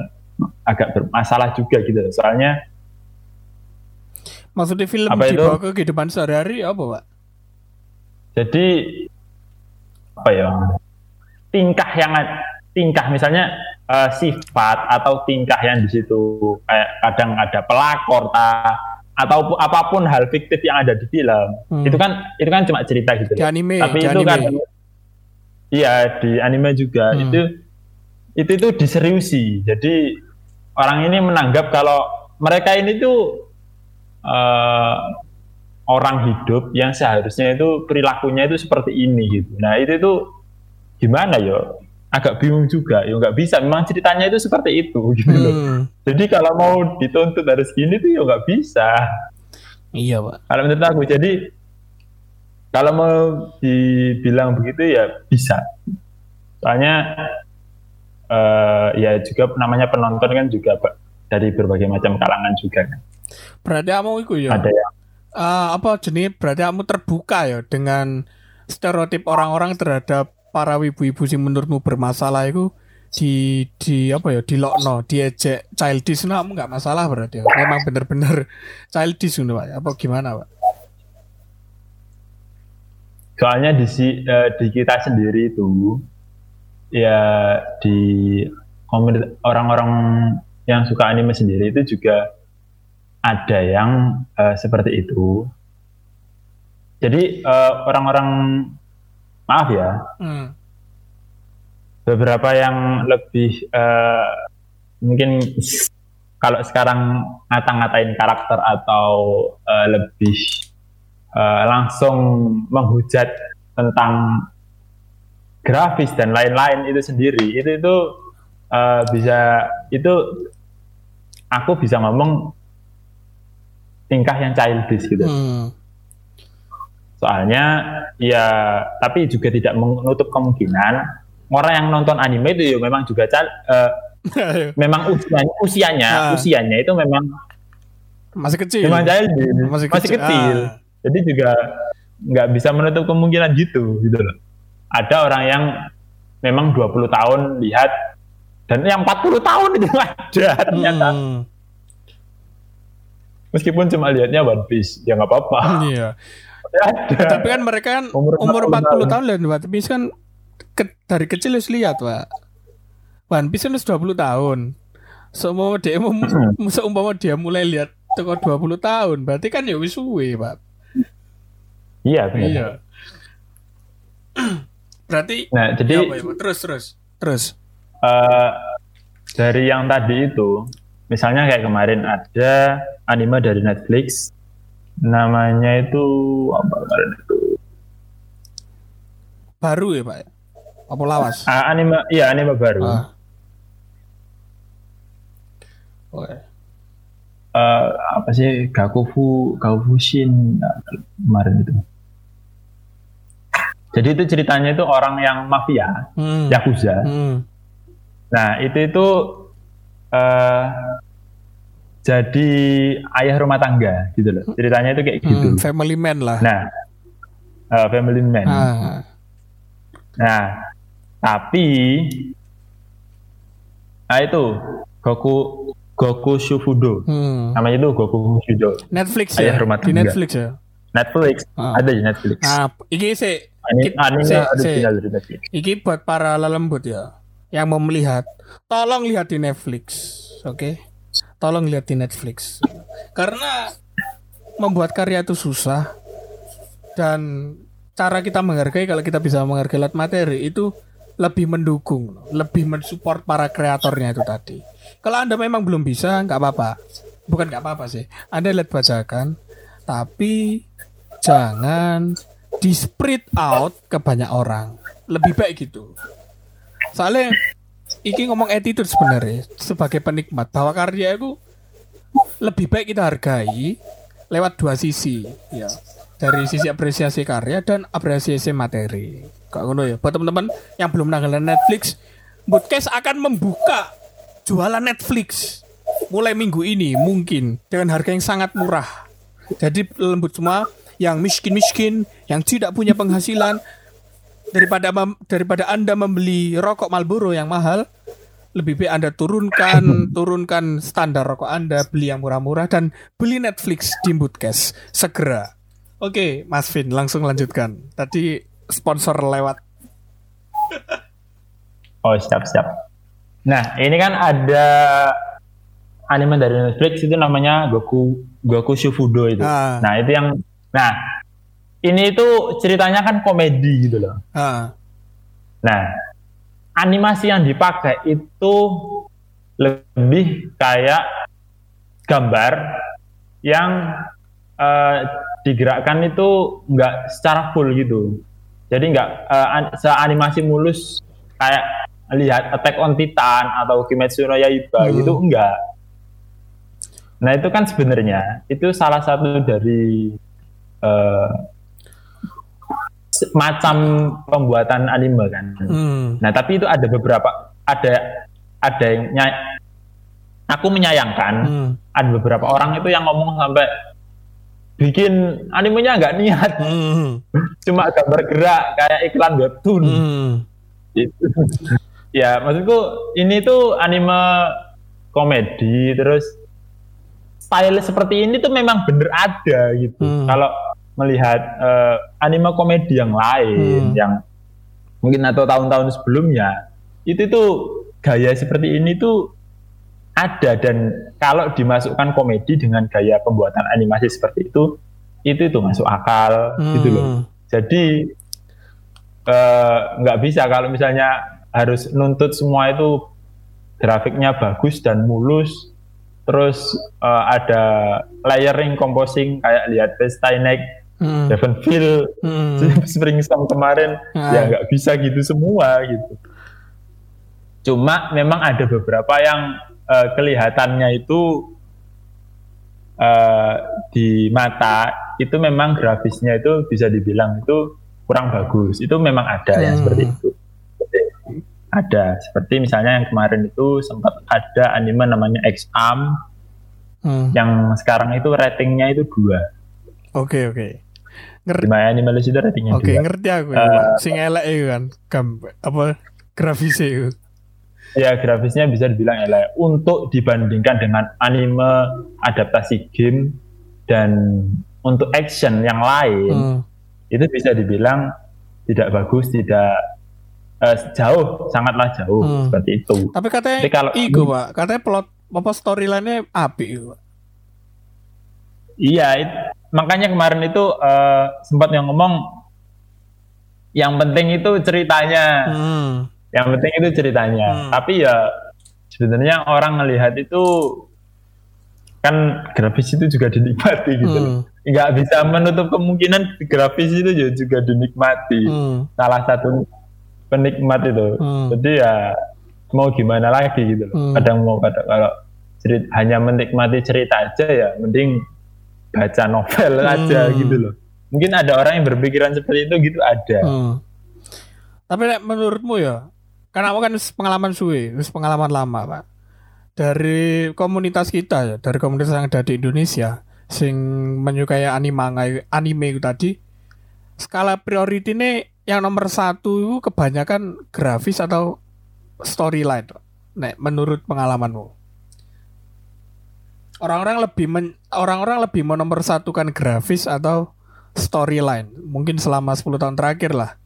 agak bermasalah juga gitu soalnya Maksudnya film Apa itu? dibawa ke kehidupan sehari-hari apa, Pak? jadi apa ya tingkah yang tingkah misalnya eh, sifat atau tingkah yang di situ kayak kadang ada pelakor ta, atau apa pun hal fiktif yang ada di film Hmm. itu kan itu kan cuma cerita gitu Di anime, tapi di itu anime. kan iya di anime juga Hmm. itu itu itu diseriusi jadi orang ini menganggap kalau mereka ini tuh eh, orang hidup yang seharusnya itu perilakunya itu seperti ini gitu. Nah itu tuh gimana ya? Agak bingung juga. Ya nggak bisa. Memang ceritanya itu seperti itu [LAUGHS] gitu loh. Hmm. jadi kalau mau dituntut harus gini tuh ya nggak bisa. Iya, Pak. kalau menurut aku jadi kalau mau dibilang begitu ya bisa. Soalnya eh, ya juga namanya penonton kan juga Pak, dari berbagai macam kalangan juga kan Berarti kamu itu ya. ada yang Ah, apa jenis? Berarti kamu terbuka ya dengan stereotip orang-orang terhadap para ibu-ibu sing menurutmu bermasalah itu di di apa ya di lokno diejek. Childish nah, kamu nggak masalah berarti ya? Memang bener-bener [LAUGHS] childish gitu pak. Apa gimana pak? Soalnya di si- eh, di kita sendiri itu ya di komunitas orang-orang yang suka anime sendiri itu juga ada yang eh, seperti itu jadi eh, orang-orang maaf ya hmm. beberapa yang lebih eh, mungkin kalau sekarang ngata-ngatain karakter atau eh, lebih eh, langsung menghujat tentang grafis dan lain-lain itu sendiri itu itu eh, bisa itu aku bisa ngomong tingkah yang childish gitu Hmm. soalnya ya tapi juga tidak menutup kemungkinan orang yang nonton anime itu ya memang juga eh, [LAUGHS] memang usianya usianya Ah. usianya itu memang Masih kecil. memang childish Masih masih, kecil. kecil, Ah. jadi juga nggak bisa menutup kemungkinan gitu gitu loh ada orang yang memang 20 tahun lihat dan yang 40 tahun itu [LAUGHS] ada ternyata Hmm. Meskipun cuma lihatnya One Piece ya nggak apa-apa Iya. ada Tapi kan mereka kan Umur umur, 40 40 tahun dan One Piece kan ke- dari kecil harus lihat, Pak. One Piece kan harus 20 tahun. Seumpama dia mau [LAUGHS] seumpama dia mulai lihat toko 20 tahun, berarti kan ya wis suwe, Pak. iya benar. Iya. [CLEARS THROAT] berarti nah jadi ya, apa ya, terus terus terus. eh, dari yang tadi itu, misalnya kayak kemarin ada anime dari Netflix, namanya itu apa kemarin itu? Baru ya, Pak. Apa lawas? Ah, anime, iya anime baru. Ah. Oke. Eh, apa sih Gakufu Gakufushin nah, kemarin itu. Jadi itu ceritanya itu orang yang mafia, Hmm. yakuza. Hmm. Nah itu itu eh jadi ayah rumah tangga gitu loh. Ceritanya itu kayak gitu. Hmm, family man lah. Nah, eh, family man. Ah. Nah, tapi nah itu Goku Goku Shufudo. Hmm. Namanya itu Goku Shufudo. Netflix Ayah ya. rumah Di tangga. Netflix ya. Netflix Ah. ada di Netflix. Nah, iki sih Ini anime se- Netflix. Iki buat para lelembut ya yang mau melihat, tolong lihat di Netflix, oke? Tolong lihat di Netflix. Karena membuat karya itu susah dan cara kita menghargai kalau kita bisa menghargai lewat materi itu lebih mendukung, lebih mensupport para kreatornya itu tadi. Kalau anda memang belum bisa, nggak apa-apa. Bukan nggak apa-apa sih. Anda lihat bajakan, tapi jangan di spread out ke banyak orang. Lebih baik gitu. Soalnya iki ngomong attitude sebenarnya sebagai penikmat bahwa karya itu lebih baik kita hargai lewat dua sisi ya. Dari sisi apresiasi karya dan apresiasi materi. Kok ngono ya. Buat teman-teman yang belum nanggalan Netflix Bootcast akan membuka jualan Netflix mulai minggu ini mungkin dengan harga yang sangat murah. Jadi lembut semua yang miskin-miskin yang tidak punya penghasilan daripada mem- daripada Anda membeli rokok Marlboro yang mahal, lebih baik Anda turunkan [COUGHS] turunkan standar rokok Anda, beli yang murah-murah dan beli Netflix di Bootcast segera. Oke, Mas Vin, langsung lanjutkan. Tadi sponsor lewat. [LAUGHS] Oh siap siap. Nah ini kan ada anime dari Netflix itu namanya Goku Goku Shufudo itu. Ah. Nah itu yang nah ini itu ceritanya kan komedi gitu loh. Ah, Nah animasi yang dipakai itu lebih kayak gambar yang eh, digerakkan itu nggak secara full gitu. Jadi nggak eh, an- seanimasi mulus kayak lihat Attack on Titan atau Kimetsu no Yaiba Hmm. gitu enggak. Nah itu kan sebenarnya itu salah satu dari se- macam pembuatan anime kan. hmm, Nah tapi itu ada beberapa ada ada yang aku menyayangkan hmm, ada beberapa orang itu yang ngomong sampai bikin animenya nggak niat hmm, cuma gambar gerak kayak iklan webtoon hmm. Gitu. [LAUGHS] ya maksudku ini tuh anime komedi terus style seperti ini tuh memang bener ada gitu Hmm. kalau melihat eh, anime komedi yang lain Hmm. yang mungkin atau tahun-tahun sebelumnya itu tuh gaya seperti ini tuh ada dan kalau dimasukkan komedi dengan gaya pembuatan animasi seperti itu itu itu masuk akal gitu loh Hmm. jadi eh, nggak bisa kalau misalnya harus nuntut semua itu grafiknya bagus dan mulus terus eh, ada layering composing kayak lihat Pestainek Hmm. Devonville Hmm. [LAUGHS] Spring Storm kemarin Ah. ya nggak bisa gitu semua gitu cuma memang ada beberapa yang eh, kelihatannya itu eh, di mata itu memang grafisnya itu bisa dibilang itu kurang bagus itu memang ada yang Hmm. seperti itu ada seperti misalnya yang kemarin itu sempat ada anime namanya X-Arm Hmm. yang sekarang itu ratingnya itu dua Oke oke. Ngerti. Anime List itu ratingnya Oke, dua ngerti aku. Eh, Pak. Sing elek itu kan. Gam apa grafisnya itu. ya grafisnya bisa dibilang elek untuk dibandingkan dengan anime adaptasi game dan untuk action yang lain Hmm. itu bisa dibilang tidak bagus tidak eh, jauh sangatlah jauh Hmm. seperti itu Tapi katanya Tapi kalau- iku, Pak. Katanya plot apa storyline-nya Pak. iya it- makanya kemarin itu eh, sempat yang ngomong yang penting itu ceritanya Hmm. yang penting itu ceritanya Hmm. tapi ya sebenarnya orang melihat itu kan grafis itu juga dinikmati gitu. Hmm. nggak bisa menutup kemungkinan grafis itu juga, juga dinikmati Hmm. salah satu penikmat itu Hmm. jadi ya mau gimana lagi gitu loh Hmm. kadang mau kadang kalau cerit, hanya menikmati cerita aja ya mending baca novel aja Hmm. gitu loh mungkin ada orang yang berpikiran seperti itu gitu ada Hmm. Tapi menurutmu ya, karena aku kan pengalaman suwe, pengalaman lama, Pak. Dari komunitas kita ya, dari komunitas yang ada di Indonesia, sing menyukai anime anime itu tadi, skala priority ini yang nomor satu itu kebanyakan grafis atau storyline. Nek menurut pengalamanmu. Orang-orang lebih orang-orang lebih menomorsatukan grafis atau storyline. Mungkin selama 10 tahun terakhir lah.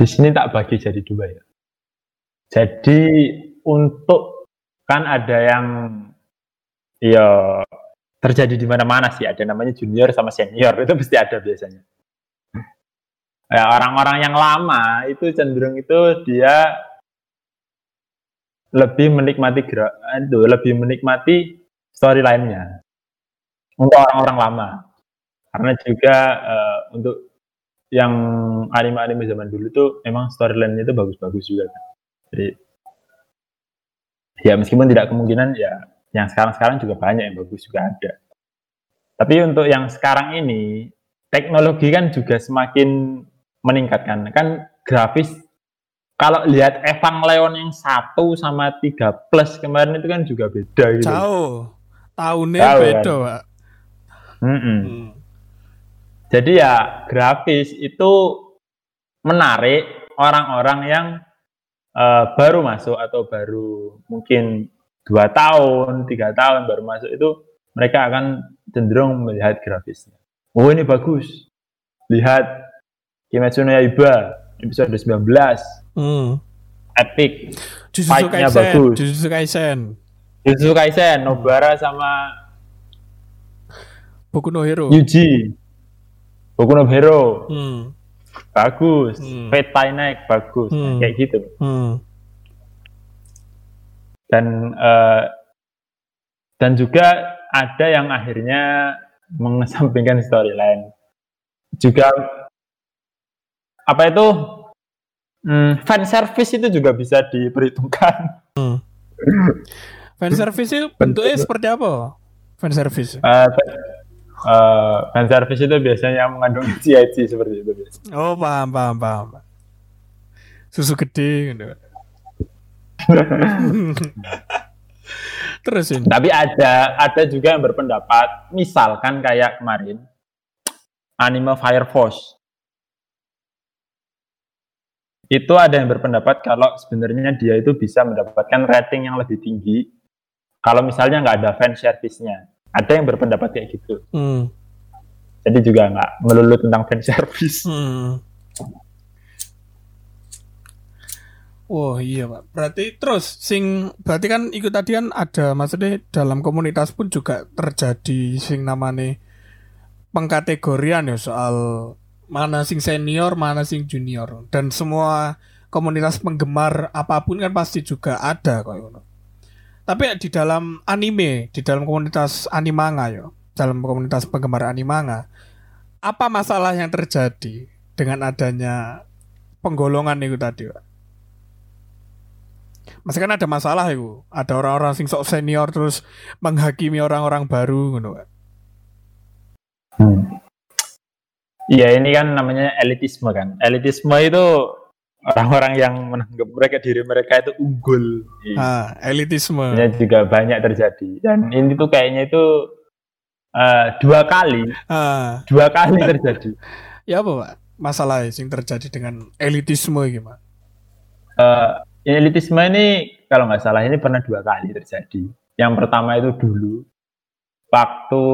di sini tak bagi jadi dua ya. Jadi untuk kan ada yang ya terjadi di mana-mana sih ada namanya junior sama senior itu pasti ada biasanya. Ya, orang-orang yang lama itu cenderung itu dia lebih menikmati gra- itu lebih menikmati storyline-nya untuk orang-orang lama karena juga eh, untuk yang anime-anime zaman dulu tuh memang storyline-nya itu bagus-bagus juga. Jadi ya meskipun tidak kemungkinan ya yang sekarang-sekarang juga banyak yang bagus juga ada. Tapi untuk yang sekarang ini teknologi kan juga semakin meningkatkan. Kan grafis kalau lihat Evang Leon yang satu sama 3 plus kemarin itu kan juga beda gitu. Jauh. Tahunnya Jauh, beda, kan? Pak. Mm-mm. Hmm. Jadi ya grafis itu menarik orang-orang yang eh, baru masuk atau baru mungkin dua tahun, tiga tahun baru masuk itu mereka akan cenderung melihat grafisnya. Oh ini bagus. Lihat Kimetsu no Yaiba episode 19 Hmm. epic. Jujutsu Fight-nya Kaisen, bagus. Jujutsu Kaisen, Jujutsu Kaisen, Nobara sama Boku no Hero. Yuji. Boku no Hero Hmm. bagus. Hmm. Fate Stay Night bagus. Hmm. Kayak gitu. Hmm. dan eh, dan juga ada yang akhirnya mengesampingkan storyline juga apa itu hmm, fan service itu juga bisa diperhitungkan Fan service itu bentuknya seperti apa? Fan service. Eh, fan- eh, fan service itu biasanya mengandung [LAUGHS] CIC seperti itu biasanya. Oh, paham, paham, paham. Susu gede gitu. Terus ini. tapi ada ada juga yang berpendapat misalkan kayak kemarin anime Fire Force itu ada yang berpendapat kalau sebenarnya dia itu bisa mendapatkan rating yang lebih tinggi kalau misalnya nggak ada fan service-nya. Ada yang berpendapat kayak gitu. Hmm. Jadi juga nggak melulu tentang fan service. Hmm. Oh iya pak. Berarti terus sing berarti kan ikut tadi kan ada maksudnya dalam komunitas pun juga terjadi sing namanya pengkategorian ya soal mana sing senior, mana sing junior dan semua komunitas penggemar apa pun kan pasti juga ada kok. Tapi di dalam anime, di dalam komunitas animanga yo, dalam komunitas penggemar animanga, apa masalah yang terjadi dengan adanya penggolongan itu tadi, Pak? Masih kan ada masalah itu. Ada orang-orang sing sok senior terus menghakimi orang-orang baru ngono, Pak. Hmm. Iya ini kan namanya elitisme kan. Elitisme itu orang-orang yang menganggap mereka diri mereka itu unggul. Ah, elitisme. Ini juga banyak terjadi. Dan ini tuh kayaknya itu eh, dua kali, Ah, dua kali terjadi. ya apa, Pak? Masalah yang terjadi dengan elitisme gimana? Eh, elitisme ini kalau nggak salah ini pernah dua kali terjadi. Yang pertama itu dulu waktu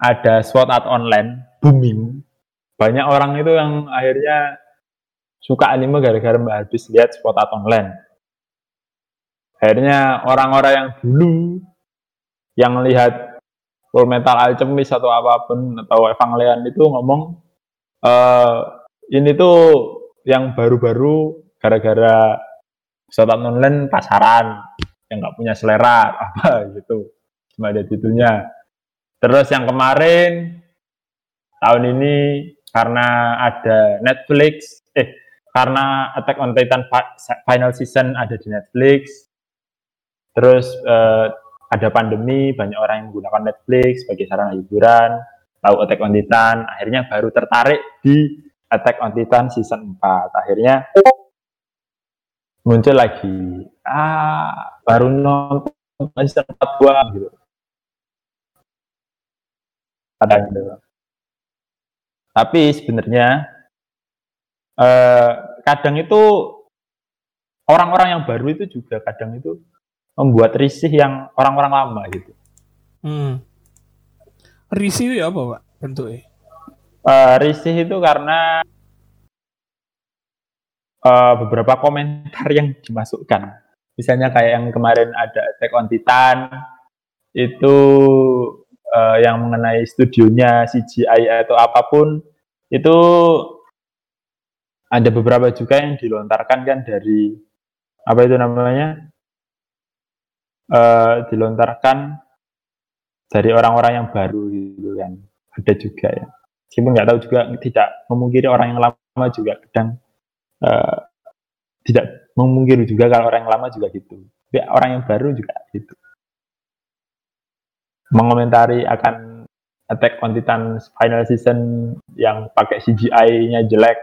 ada SWOT art online booming, banyak orang itu yang akhirnya suka anime gara-gara mbak habis lihat SWOT art online. Akhirnya orang-orang yang dulu yang lihat Full Metal Alchemist atau apa pun atau Evangelion itu ngomong eh ini tuh yang baru-baru gara-gara SWOT art online pasaran yang nggak punya selera [LAUGHS] apa gitu. Cuma ada titelnya terus yang kemarin tahun ini karena ada Netflix eh karena Attack on Titan final season ada di Netflix. Terus eh, ada pandemi banyak orang yang menggunakan Netflix sebagai sarana hiburan tahu Attack on Titan akhirnya baru tertarik di Attack on Titan season 4 akhirnya muncul lagi. Ah baru nonton season 4 gua gitu. Ada gitu tapi sebenarnya eh, kadang itu orang-orang yang baru itu juga kadang itu membuat risih yang orang-orang lama gitu Hmm. Risih ya apa, Pak? Bentuknya. Eh, risih itu karena eh, beberapa komentar [LAUGHS] yang dimasukkan. Misalnya kayak yang kemarin ada Attack on Titan, itu eh, yang mengenai studionya CGI atau apa pun, itu ada beberapa juga yang dilontarkan kan dari apa itu namanya? Eh, dilontarkan dari orang-orang yang baru gitu kan. Ada juga ya meskipun nggak tahu juga tidak memungkiri orang yang lama juga kadang eh, tidak memungkiri juga kalau orang yang lama juga gitu tapi orang yang baru juga gitu mengomentari akan Attack on Titan final season yang pakai CGI-nya jelek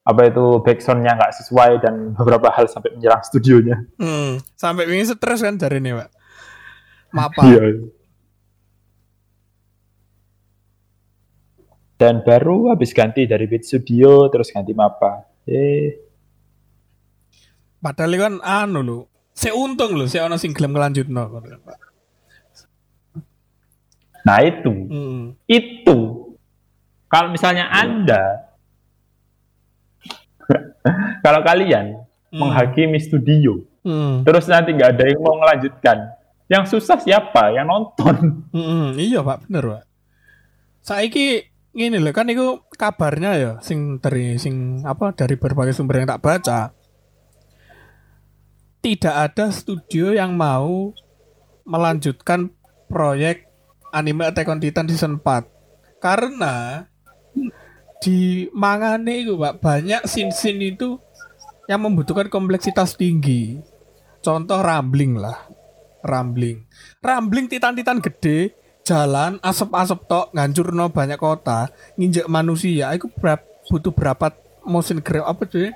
apa itu backsound-nya nggak sesuai dan beberapa hal sampai menyerang studionya Hmm. Sampai ingin stres kan dari ini, Pak. Mapa. Iya. dan baru habis ganti dari Beat Studio terus ganti mapa eh Padahal kan anu lho. Saya untung lho, saya ono sing gelem ngelanjutno. Pak. Nah itu Hmm. itu kalau misalnya anda [LAUGHS] kalau kalian Hmm. menghakimi studio Hmm. terus nanti nggak ada yang mau melanjutkan yang susah siapa yang nonton [LAUGHS] Hmm, iya Pak, bener Pak. Saiki ngene lho kan itu kabarnya ya sing dari sing apa dari berbagai sumber yang tak baca. Tidak ada studio yang mau melanjutkan proyek anime Attack on Titan season 4. Karena di mangane itu Pak banyak scene-scene itu yang membutuhkan kompleksitas tinggi. Contoh rambling lah. Rambling. Rambling titan-titan gede, jalan asap-asap tok ngancurno banyak kota, nginjek manusia. Itu berapa, butuh berapa motion grab apa tuh?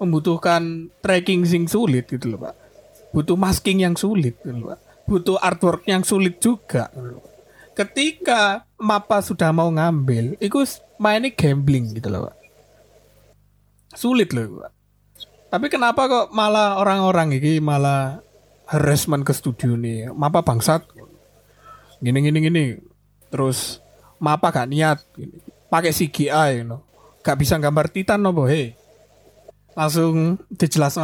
Membutuhkan tracking sing sulit gitu loh, Pak. Butuh masking yang sulit gitu loh, Pak. Butuh artwork yang sulit juga gitu loh. Ketika Mapa sudah mau ngambil, itu mainnya gambling gitu loh. Sulit loh, Pak. Tapi kenapa kok malah orang-orang ini malah harassment ke studio nih? Mapa bangsat. Gini gini gini. Terus mapa gak niat. Pakai CGI you know. Gak bisa gambar Titan no boy. Langsung dijelas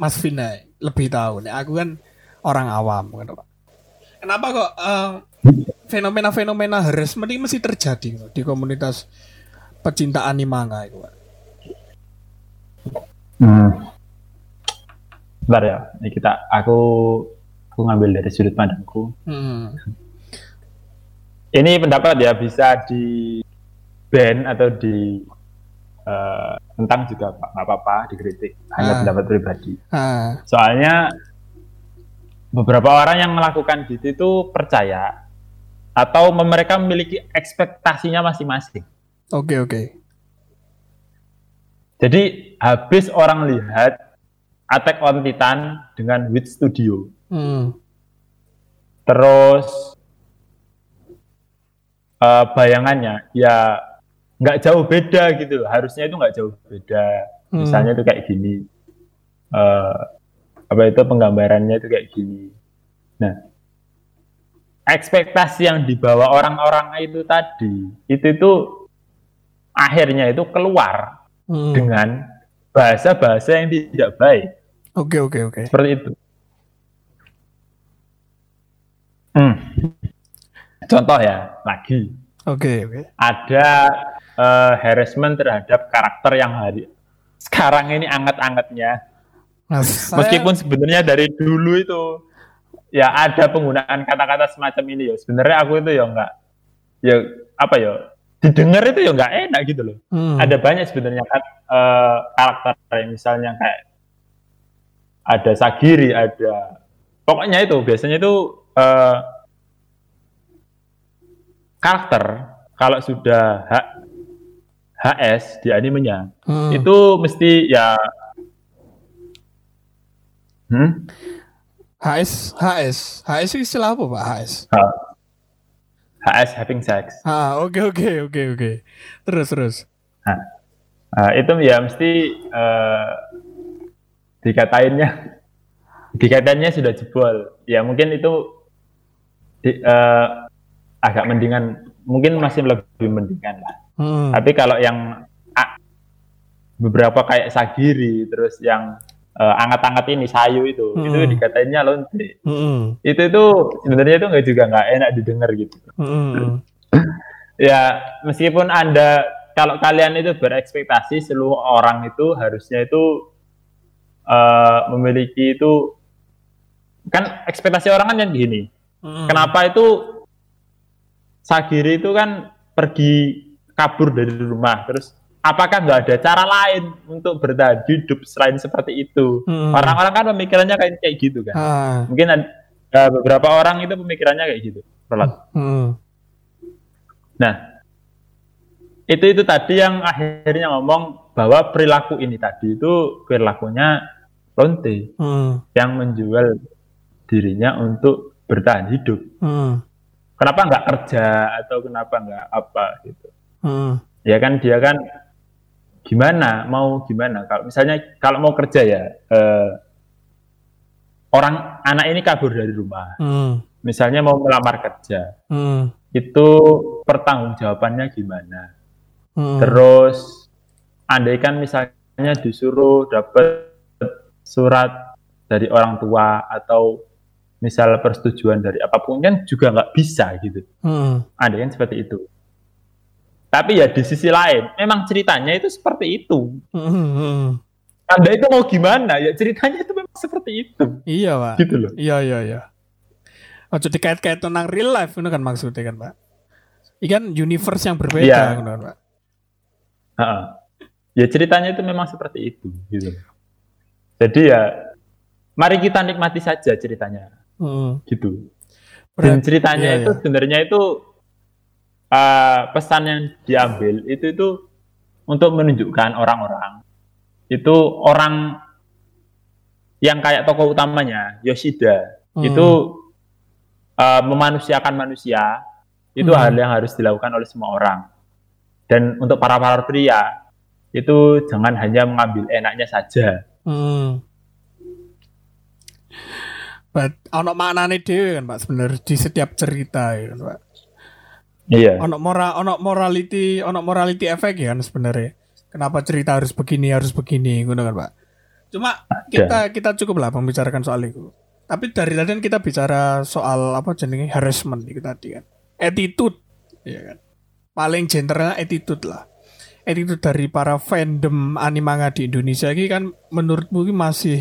Mas Vina lebih tahu nih. Aku kan orang awam gitu, Pak. Kenapa kok eh, fenomena-fenomena harassment ini mesti terjadi di komunitas pecinta anime manga itu. Hmm. Bentar ya, ini kita aku aku ngambil dari sudut pandangku. Hmm. Ini pendapat ya bisa di ban atau di eh, tentang juga Pak, nggak apa-apa dikritik hanya Ah. pendapat pribadi. Ah, Soalnya beberapa orang yang melakukan gitu itu percaya atau mereka memiliki ekspektasinya masing-masing. oke oke. Jadi habis orang lihat Attack on Titan dengan Wit Studio, Hmm. terus eh, bayangannya ya nggak jauh beda gitu, harusnya itu nggak jauh beda. Hmm. Misalnya itu kayak gini, eh, apa itu penggambarannya itu kayak gini. Nah, ekspektasi yang dibawa orang-orang itu tadi, itu itu akhirnya itu keluar Hmm. dengan bahasa-bahasa yang tidak baik Oke oke oke. seperti itu. Hmm. Contoh ya lagi Oke oke. ada eh, harassment terhadap karakter yang hari sekarang ini anget-angetnya Nah, saya- meskipun sebenarnya dari dulu itu ya ada penggunaan kata-kata semacam ini ya sebenarnya aku itu ya enggak ya apa ya didengar itu ya enggak enak gitu loh Hmm. ada banyak sebenarnya kan eh, karakter yang misalnya kayak ada Sagiri, ada pokoknya itu biasanya itu eh, karakter kalau sudah H, HS di animenya Hmm. itu mesti ya hmm? HS HS HS itu istilah apa Pak HS? H- HS having sex Ah oke oke oke oke. Terus terus. Nah, itu ya mesti eh, dikatainnya [LAUGHS] dikatainnya sudah jebol. Ya mungkin itu di- eh, agak mendingan, mungkin masih lebih mendingan lah. Hmm. Tapi kalau yang ah, beberapa kayak Sagiri, terus yang eh, anget-anget ini sayu itu, Hmm. itu dikatainnya lonte. Hmm. Itu itu sebenarnya itu nggak juga nggak enak didengar gitu. Hmm. ya meskipun anda kalau kalian itu berekspektasi seluruh orang itu harusnya itu eh, memiliki itu kan ekspektasi orang kan yang gini Hmm. kenapa itu Sagiri itu kan pergi kabur dari rumah terus apakah nggak ada cara lain untuk bertahan hidup selain seperti itu Hmm. orang-orang kan pemikirannya kayak kayak gitu kan Ah. mungkin ada beberapa orang itu pemikirannya kayak gitu Roland. Hmm. Nah, itu itu tadi yang akhirnya ngomong bahwa perilaku ini tadi itu perilakunya lonte Hmm. yang menjual dirinya untuk bertahan hidup. Hmm. Kenapa nggak kerja atau kenapa nggak apa gitu? Hmm. Ya kan dia kan gimana mau gimana kalau misalnya kalau mau kerja ya eh, orang anak ini kabur dari rumah Hmm. misalnya mau melamar kerja Hmm. itu pertanggungjawabannya gimana Hmm. Terus andaikan misalnya disuruh dapat surat dari orang tua atau misal persetujuan dari apa pun kan juga nggak bisa gitu. Hmm. Andaikan seperti itu. Tapi ya di sisi lain, memang ceritanya itu seperti itu. Hmm. Anda itu mau gimana? Ya ceritanya itu memang seperti itu, Iya pak. gitu loh. Iya iya iya. Ojo dikait-kait tentang real life itu kan maksudnya kan pak. Ikan universe yang berbeda Iya. kan pak. Ha-ha. Ya ceritanya itu memang seperti itu, gitu. Jadi ya, mari kita nikmati saja ceritanya. Hmm. gitu. Dan ceritanya iya, itu iya. sebenarnya itu uh, pesan yang diambil itu itu untuk menunjukkan orang-orang itu orang yang kayak tokoh utamanya Yoshida Hmm. itu uh, memanusiakan manusia itu Hmm. hal yang harus dilakukan oleh semua orang. Dan untuk para para pria itu jangan hanya mengambil enaknya saja. Hmm. But ono maknane dhewe kan Pak sebenarnya di setiap cerita ya kan Pak. Iya. Ono moral ono morality ono morality efek ya kan sebenarnya. Kenapa cerita harus begini harus begini kan Pak. Cuma kita kita cukup lah membicarakan soal itu. Tapi dari tadi kan kita bicara soal apa jenenge harassment itu tadi kan. Attitude, ya kan. Paling gendernya attitude lah. Attitude dari para fandom animanga di Indonesia ini kan menurutmu ini masih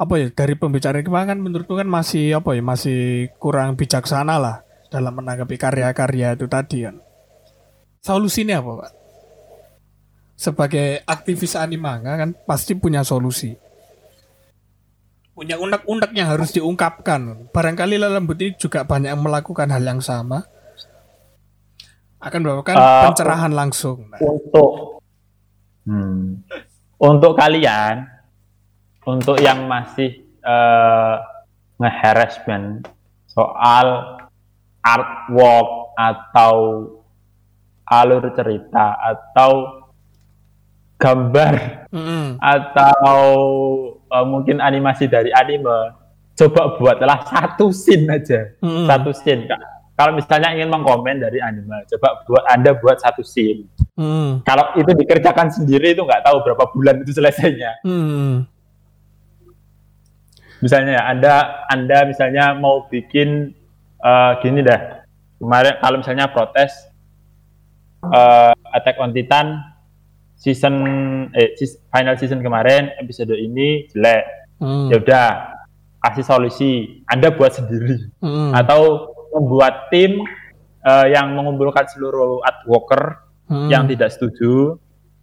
apa ya dari pembicaraan kemarin kan menurutku kan masih apa ya masih kurang bijaksana lah dalam menanggapi karya-karya itu tadi kan. Solusinya apa pak? Sebagai aktivis animanga kan pasti punya solusi punya unek-unek yang harus diungkapkan. Barangkali lembut ini juga banyak yang melakukan hal yang sama. Akan melakukan Uh, pencerahan langsung. Nah, untuk hmm, untuk kalian untuk yang masih nge-harassment soal artwork atau alur cerita atau gambar mm-mm. atau eh, mungkin animasi dari anime coba buatlah satu scene aja Mm-mm. satu scene Kak. kalau misalnya ingin mengkomen dari anime coba buat anda buat satu scene Mm-mm. kalau itu dikerjakan sendiri itu nggak tahu berapa bulan itu selesainya Mm-mm. misalnya ya, anda anda misalnya mau bikin eh, gini dah kemarin kalau misalnya protes eh, Attack on Titan season eh final season kemarin episode ini jelek Mm. ya udah kasih solusi anda buat sendiri Mm. atau membuat tim eh, yang mengumpulkan seluruh artworker Mm. yang tidak setuju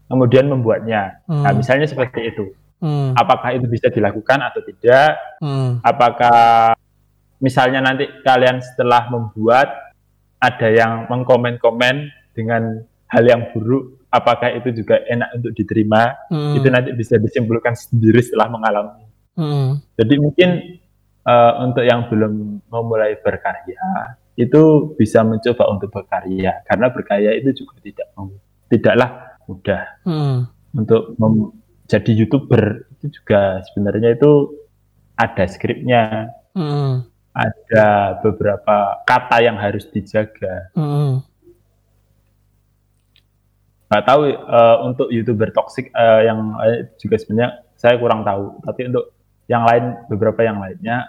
kemudian membuatnya nah Hmm. misalnya seperti itu Mm. apakah itu bisa dilakukan atau tidak Mm. apakah misalnya nanti kalian setelah membuat ada yang mengkomen-komen dengan hal yang buruk apakah itu juga enak untuk diterima Mm. itu nanti bisa disimpulkan sendiri setelah mengalami Mm. jadi mungkin eh, untuk yang belum memulai berkarya itu bisa mencoba untuk berkarya karena berkarya itu juga tidak tidaklah mudah Mm. untuk jadi youtuber itu juga sebenarnya itu ada skripnya Mm. Ada beberapa kata yang harus dijaga Mm. nggak tahu eh, untuk youtuber toxic eh, yang juga sebenarnya saya kurang tahu tapi untuk yang lain beberapa yang lainnya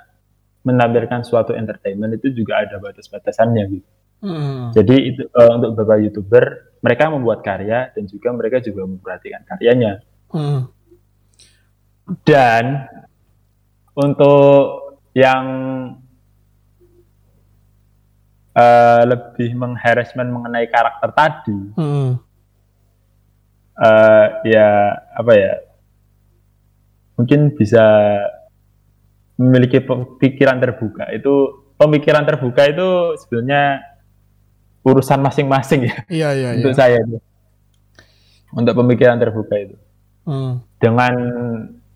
menampilkan suatu entertainment itu juga ada batas-batasannya gitu Mm. jadi itu eh, untuk beberapa youtuber mereka membuat karya dan juga mereka juga memperhatikan karyanya Mm. dan untuk yang eh, lebih mengharassment mengenai karakter tadi Mm. eh, ya apa ya mungkin bisa memiliki pikiran terbuka itu pemikiran terbuka itu sebenarnya urusan masing-masing ya Iya iya [LAUGHS] untuk iya. saya itu untuk pemikiran terbuka itu Mm. dengan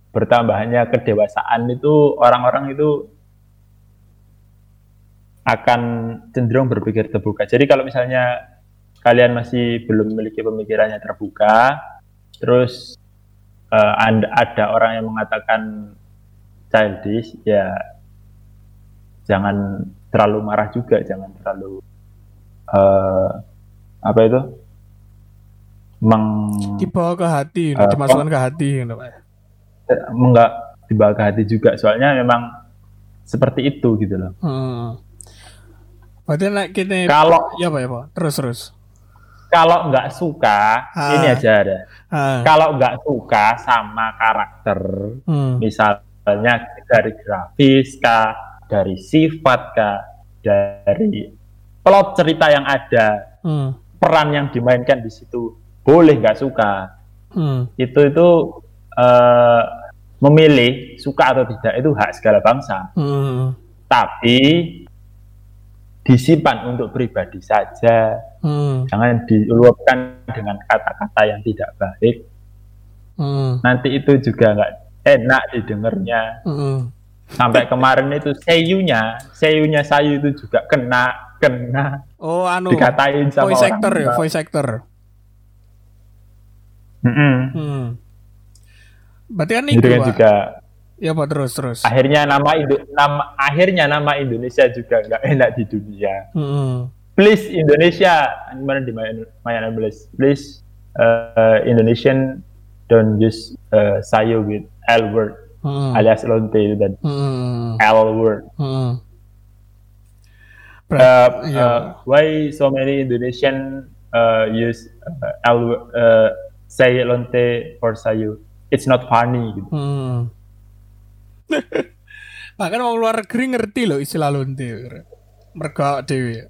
bertambahnya kedewasaan itu orang-orang itu akan cenderung berpikir terbuka. Jadi kalau misalnya kalian masih belum memiliki pemikirannya terbuka, terus eh, anda, ada orang yang mengatakan childish, ya jangan terlalu marah juga, jangan terlalu eh, apa itu meng Dibawa ke hati, Eh, dimasukkan ke hati, gitu, Pak. enggak dibawa ke hati juga soalnya memang seperti itu gitu loh Hmm. Berarti nak kita kalau ya Pak ya Pak. Terus terus. kalau nggak suka Ah. ini aja ada Ah. kalau nggak suka sama karakter Hmm. misalnya dari grafis kah dari sifat kah dari plot cerita yang ada Hmm. peran yang dimainkan di situ boleh nggak suka Hmm. itu itu eh, memilih suka atau tidak itu hak segala bangsa Hmm. tapi disimpan untuk pribadi saja Hmm. jangan diluapkan dengan kata-kata yang tidak baik Hmm. nanti itu juga nggak enak didengarnya Hmm. sampai kemarin itu seiyunya seiyunya sayu itu juga kena kena Oh anu dikatain sama voice orang actor ya, voice actor. Mm-mm. Hmm. Berarti kan itu kan juga Ya Pak terus terus. akhirnya nama Indo- nama akhirnya nama Indonesia juga nggak enak di dunia Hmm. please Indonesia gimana di my, my English please uh, Indonesian don't use uh, sayo with L word Hmm. alias lonte itu tadi Hmm. L word Hmm. Uh, iya. uh, why so many Indonesian uh, use uh, L uh, say lonte for sayu? It's not funny. Gitu. Hmm. [LAUGHS] Bahkan orang luar negeri ngerti loh istilah lonte. Mereka dewi.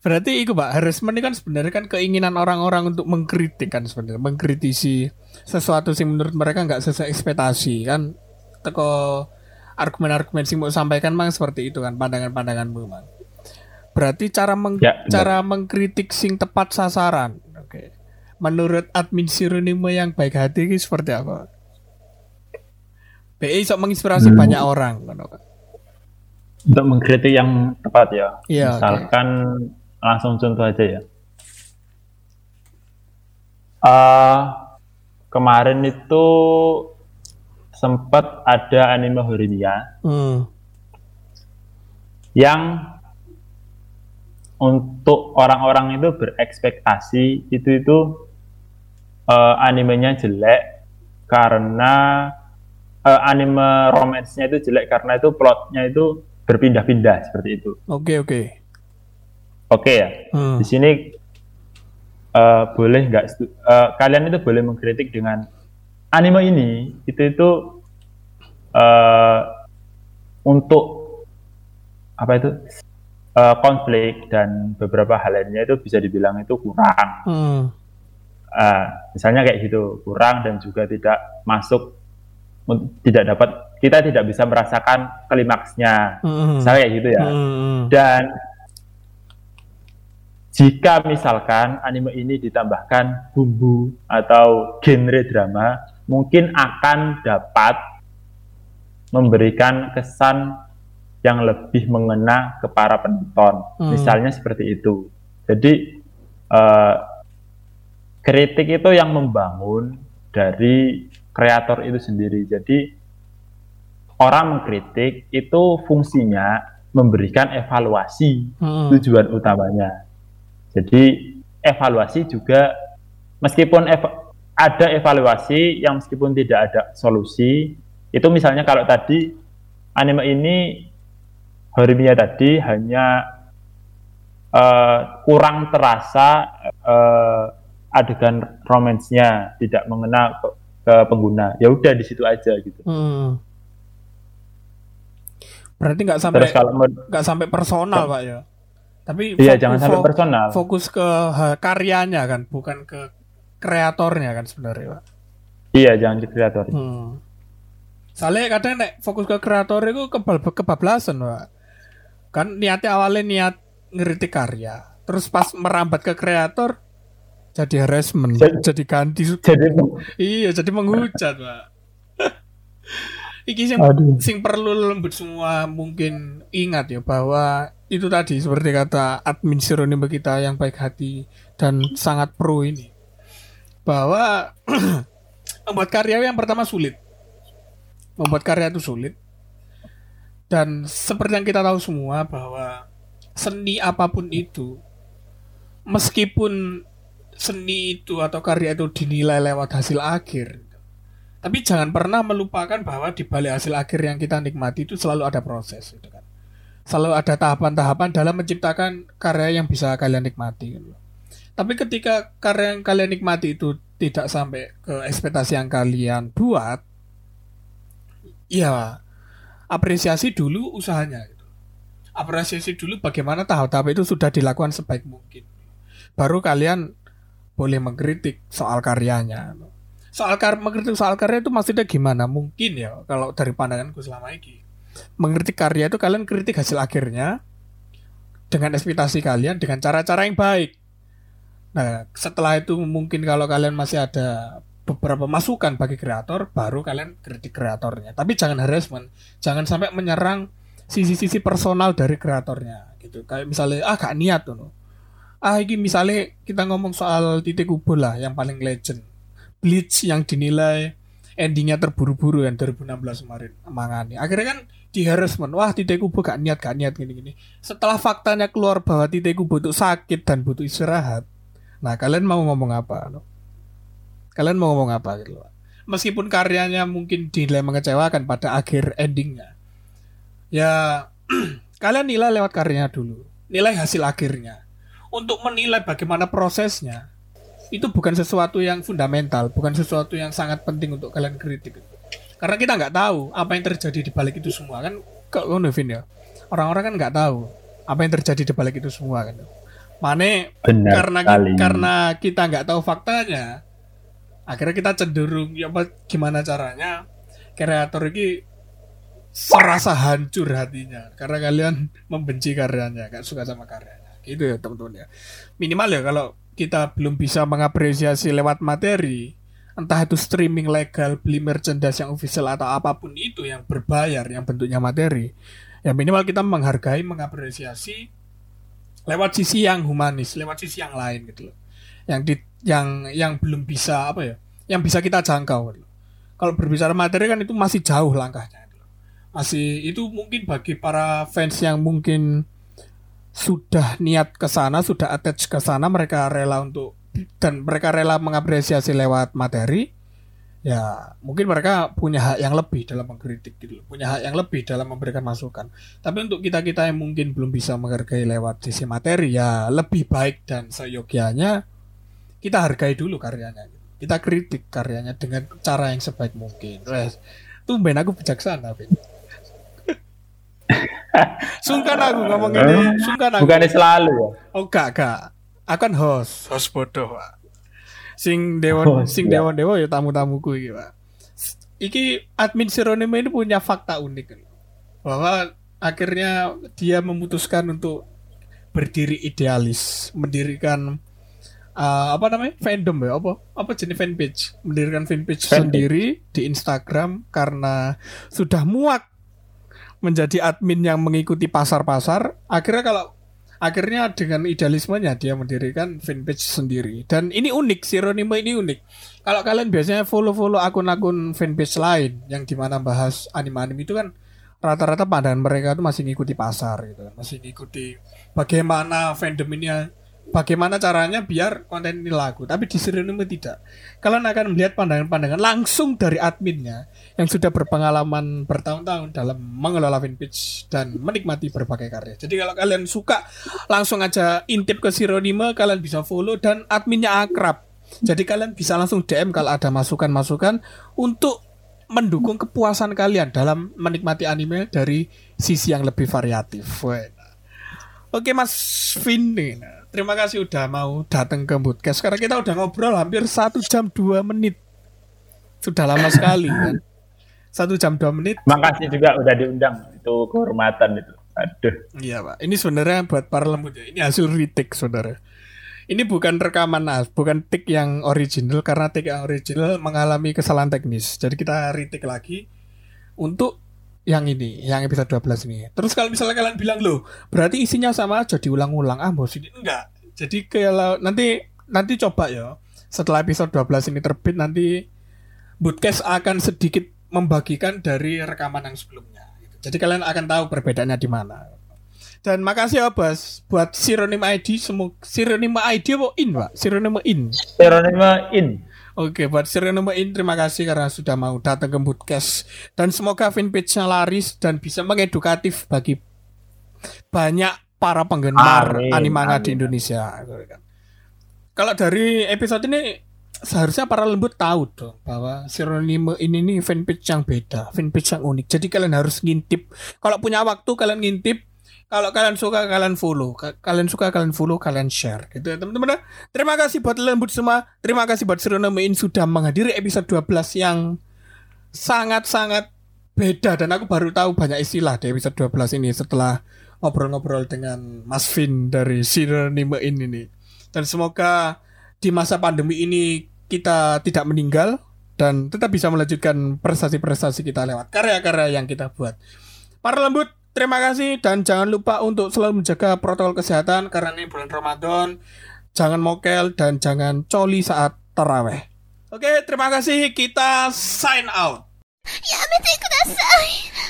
Berarti itu Pak, harassment ini kan sebenarnya kan keinginan orang-orang untuk mengkritik kan sebenarnya, mengkritisi sesuatu sing menurut mereka nggak sesuai ekspektasi kan. Teko argumen-argumen sing mau sampaikan mang seperti itu kan pandangan-pandanganmu mang. Berarti cara meng Ya, cara mengkritik sing tepat sasaran. Menurut admin Sironimo yang baik hati ini seperti apa? BI sok menginspirasi Hmm. banyak orang kan. Untuk mengkritik yang tepat ya. Iya, Misalkan langsung contoh aja ya. Uh, kemarin itu sempat ada anime Horimiya Hmm. yang untuk orang-orang itu berekspektasi itu itu eh, animenya jelek karena eh, anime romansnya itu jelek karena itu plotnya itu berpindah-pindah seperti itu. Oke, oke. Oke ya. Hmm. Di sini eh, boleh nggak eh, kalian itu boleh mengkritik dengan anime ini itu itu eh, untuk apa itu eh, konflik dan beberapa hal lainnya itu bisa dibilang itu kurang. Hmm. Eh, misalnya kayak gitu kurang dan juga tidak masuk tidak dapat kita tidak bisa merasakan klimaksnya. Hmm. Misalnya kayak gitu ya. Hmm. Dan jika misalkan anime ini ditambahkan bumbu atau genre drama, mungkin akan dapat memberikan kesan yang lebih mengena ke para penonton. Hmm. Misalnya seperti itu. Jadi eh, kritik itu yang membangun dari kreator itu sendiri. Jadi orang mengkritik itu fungsinya memberikan evaluasi Hmm. tujuan utamanya. Jadi evaluasi juga meskipun eva- ada evaluasi yang meskipun tidak ada solusi, itu misalnya kalau tadi anime ini Horimiya tadi hanya eh, kurang terasa eh, adegan romansnya tidak mengena ke, ke pengguna. Ya udah di situ aja gitu. Hmm. Berarti nggak sampai nggak sampai personal pak ya. Tapi iya fokus- jangan sampai personal. Fokus ke karyanya kan, bukan ke kreatornya kan sebenarnya pak. Iya jangan ke kreator. Hmm. Soalnya kadang nek fokus ke kreator itu kebal kebablasan pak. Kan niatnya awalnya niat ngeritik karya, terus pas merambat ke kreator jadi harassment, Jadi- jadi ganti Jadi Iya, jadi menghujat, Pak. [LAUGHS] Iki sing, Aduh. sing perlu lembut semua mungkin ingat ya bahwa itu tadi seperti kata admin Sironimbe kita yang baik hati dan sangat pro ini bahwa [CLEARS THROAT] membuat karya yang pertama sulit membuat karya itu sulit dan seperti yang kita tahu semua bahwa seni apa pun itu meskipun seni itu atau karya itu dinilai lewat hasil akhir tapi jangan pernah melupakan bahwa di balik hasil akhir yang kita nikmati itu selalu ada proses gitu kan selalu ada tahapan-tahapan dalam menciptakan karya yang bisa kalian nikmati gitu. tapi ketika karya yang kalian nikmati itu tidak sampai ke ekspektasi yang kalian buat ya apresiasi dulu usahanya gitu. apresiasi dulu bagaimana tahap-tahap itu sudah dilakukan sebaik mungkin baru kalian boleh mengkritik soal karyanya. Soal kar mengkritik soal karya itu maksudnya gimana? Mungkin ya kalau dari pandanganku selama ini. Mengkritik karya itu kalian kritik hasil akhirnya dengan ekspektasi kalian dengan cara-cara yang baik. Nah setelah itu mungkin kalau kalian masih ada beberapa masukan bagi kreator baru kalian kritik kreatornya. Tapi jangan harassment jangan sampai menyerang sisi-sisi personal dari kreatornya gitu. Kayak misalnya ah gak niat tuh ah ini misalnya kita ngomong soal titik kubur lah yang paling legend Bleach yang dinilai endingnya terburu-buru yang 2016 kemarin mangani akhirnya kan di harassment wah titik kubur gak niat gak niat gini-gini setelah faktanya keluar bahwa titik kubur itu sakit dan butuh istirahat nah kalian mau ngomong apa? Kalian mau ngomong apa gitu. Meskipun karyanya mungkin dinilai mengecewakan pada akhir endingnya. Ya [CLEARS THROAT] kalian nilai lewat karyanya dulu. Nilai hasil akhirnya. Untuk menilai bagaimana prosesnya itu bukan sesuatu yang fundamental, bukan sesuatu yang sangat penting untuk kalian kritik. Karena kita nggak tahu apa yang terjadi di balik itu semua kan. Kok ngono Vin ya? Orang-orang kan nggak tahu apa yang terjadi di balik itu semua kan. Mane Benar karena sekali. karena kita nggak tahu faktanya, akhirnya kita cenderung ya apa gimana caranya kreator ini serasa hancur hatinya karena kalian membenci karyanya, gak suka sama karyanya. Gitu ya teman-teman ya. Minimal ya kalau kita belum bisa mengapresiasi lewat materi, entah itu streaming legal, beli merchandise yang official atau apa pun itu yang berbayar, yang bentuknya materi, ya minimal kita menghargai, mengapresiasi lewat sisi yang humanis, lewat sisi yang lain gitu loh. Yang di, yang yang belum bisa apa ya? Yang bisa kita jangkau. Gitu. Kalau berbicara materi kan itu masih jauh langkahnya. gitu. Masih itu mungkin bagi para fans yang mungkin sudah niat ke sana, sudah attach ke sana, mereka rela untuk dan mereka rela mengapresiasi lewat materi. Ya, mungkin mereka punya hak yang lebih dalam mengkritik gitu. Punya hak yang lebih dalam memberikan masukan. Tapi untuk kita-kita yang mungkin belum bisa menghargai lewat sisi materi ya lebih baik dan seyogianya kita hargai dulu karyanya. Kita kritik karyanya dengan cara yang sebaik mungkin. Wes, tumben aku bijaksana, Ben. [LAUGHS] sungkan aku ngomong ini, sungkan aku. Bukannya selalu ya. Oh gak gak. Akan host, host bodoh, Pak. Sing dewan Host, sing ya. dewan dewa ya tamu-tamuku iki, Pak. Iki admin Sironime ini punya fakta unik bahwa akhirnya dia memutuskan untuk berdiri idealis, mendirikan uh, apa namanya fandom ya apa apa jenis fanpage, mendirikan fanpage Fanpage. sendiri di Instagram karena sudah muak menjadi admin yang mengikuti pasar-pasar. Akhirnya kalau akhirnya dengan idealismenya dia mendirikan fanpage sendiri. Dan ini unik Sironime ini unik. Kalau kalian biasanya follow-follow akun-akun fanpage lain yang di mana bahas anime-anime itu kan rata-rata pandangan mereka itu masih ngikuti pasar gitu kan. Masih ngikuti bagaimana fandom ini bagaimana caranya biar konten ini laku. Tapi di Sironime tidak. Kalian akan melihat pandangan-pandangan langsung dari adminnya yang sudah berpengalaman bertahun-tahun dalam mengelola fanpage dan menikmati berbagai karya. Jadi kalau kalian suka langsung aja intip ke Sironime, kalian bisa follow dan adminnya akrab. Jadi kalian bisa langsung DM kalau ada masukan-masukan untuk mendukung kepuasan kalian dalam menikmati anime dari sisi yang lebih variatif. Oke Mas Vin nih. Nah, terima kasih udah mau datang ke Bootcast. Sekarang kita udah ngobrol hampir satu jam dua menit. Sudah lama sekali kan. Satu jam dua menit. Makasih juga udah diundang. Itu kehormatan itu. Aduh. Iya pak. Ini sebenarnya buat para lembut ya. Ini hasil retake saudara. Ini bukan rekaman as, bukan take yang original karena take yang original mengalami kesalahan teknis. Jadi kita retake lagi untuk yang ini, yang episode 12 ini. Terus kalau misalnya kalian bilang loh, berarti isinya sama aja diulang-ulang. Ah, bos ini enggak. Jadi kalau nanti nanti coba ya. Setelah episode 12 ini terbit nanti Bootcast akan sedikit membagikan dari rekaman yang sebelumnya. Jadi kalian akan tahu perbedaannya di mana. Dan makasih ya Bas buat Sironim ID semoga Sironim ID apa in Pak? Sironim in. Seronima in. Oke, buat Sironim in terima kasih karena sudah mau datang ke Bootcast dan semoga fanpage-nya laris dan bisa mengedukatif bagi banyak para penggemar Amin, animanga di. Indonesia. Kalau dari episode ini seharusnya para lembut tahu dong bahwa Sironime ini nih fanpage yang beda, fanpage yang unik. Jadi kalian harus ngintip. Kalau punya waktu kalian ngintip. Kalau kalian suka kalian follow, Ka- kalian suka kalian follow, kalian share gitu ya teman-teman. Terima kasih buat lembut semua. Terima kasih buat Sironime ini sudah menghadiri episode 12 yang sangat-sangat beda dan aku baru tahu banyak istilah di episode 12 ini setelah ngobrol-ngobrol dengan Mas Vin dari Sironime ini nih. Dan semoga di masa pandemi ini kita tidak meninggal dan tetap bisa melanjutkan prestasi-prestasi kita lewat karya-karya yang kita buat. Para lembut, terima kasih dan jangan lupa untuk selalu menjaga protokol kesehatan karena ini bulan Ramadan. Jangan mokel dan jangan coli saat taraweh. Oke, terima kasih. Kita sign out. やめてください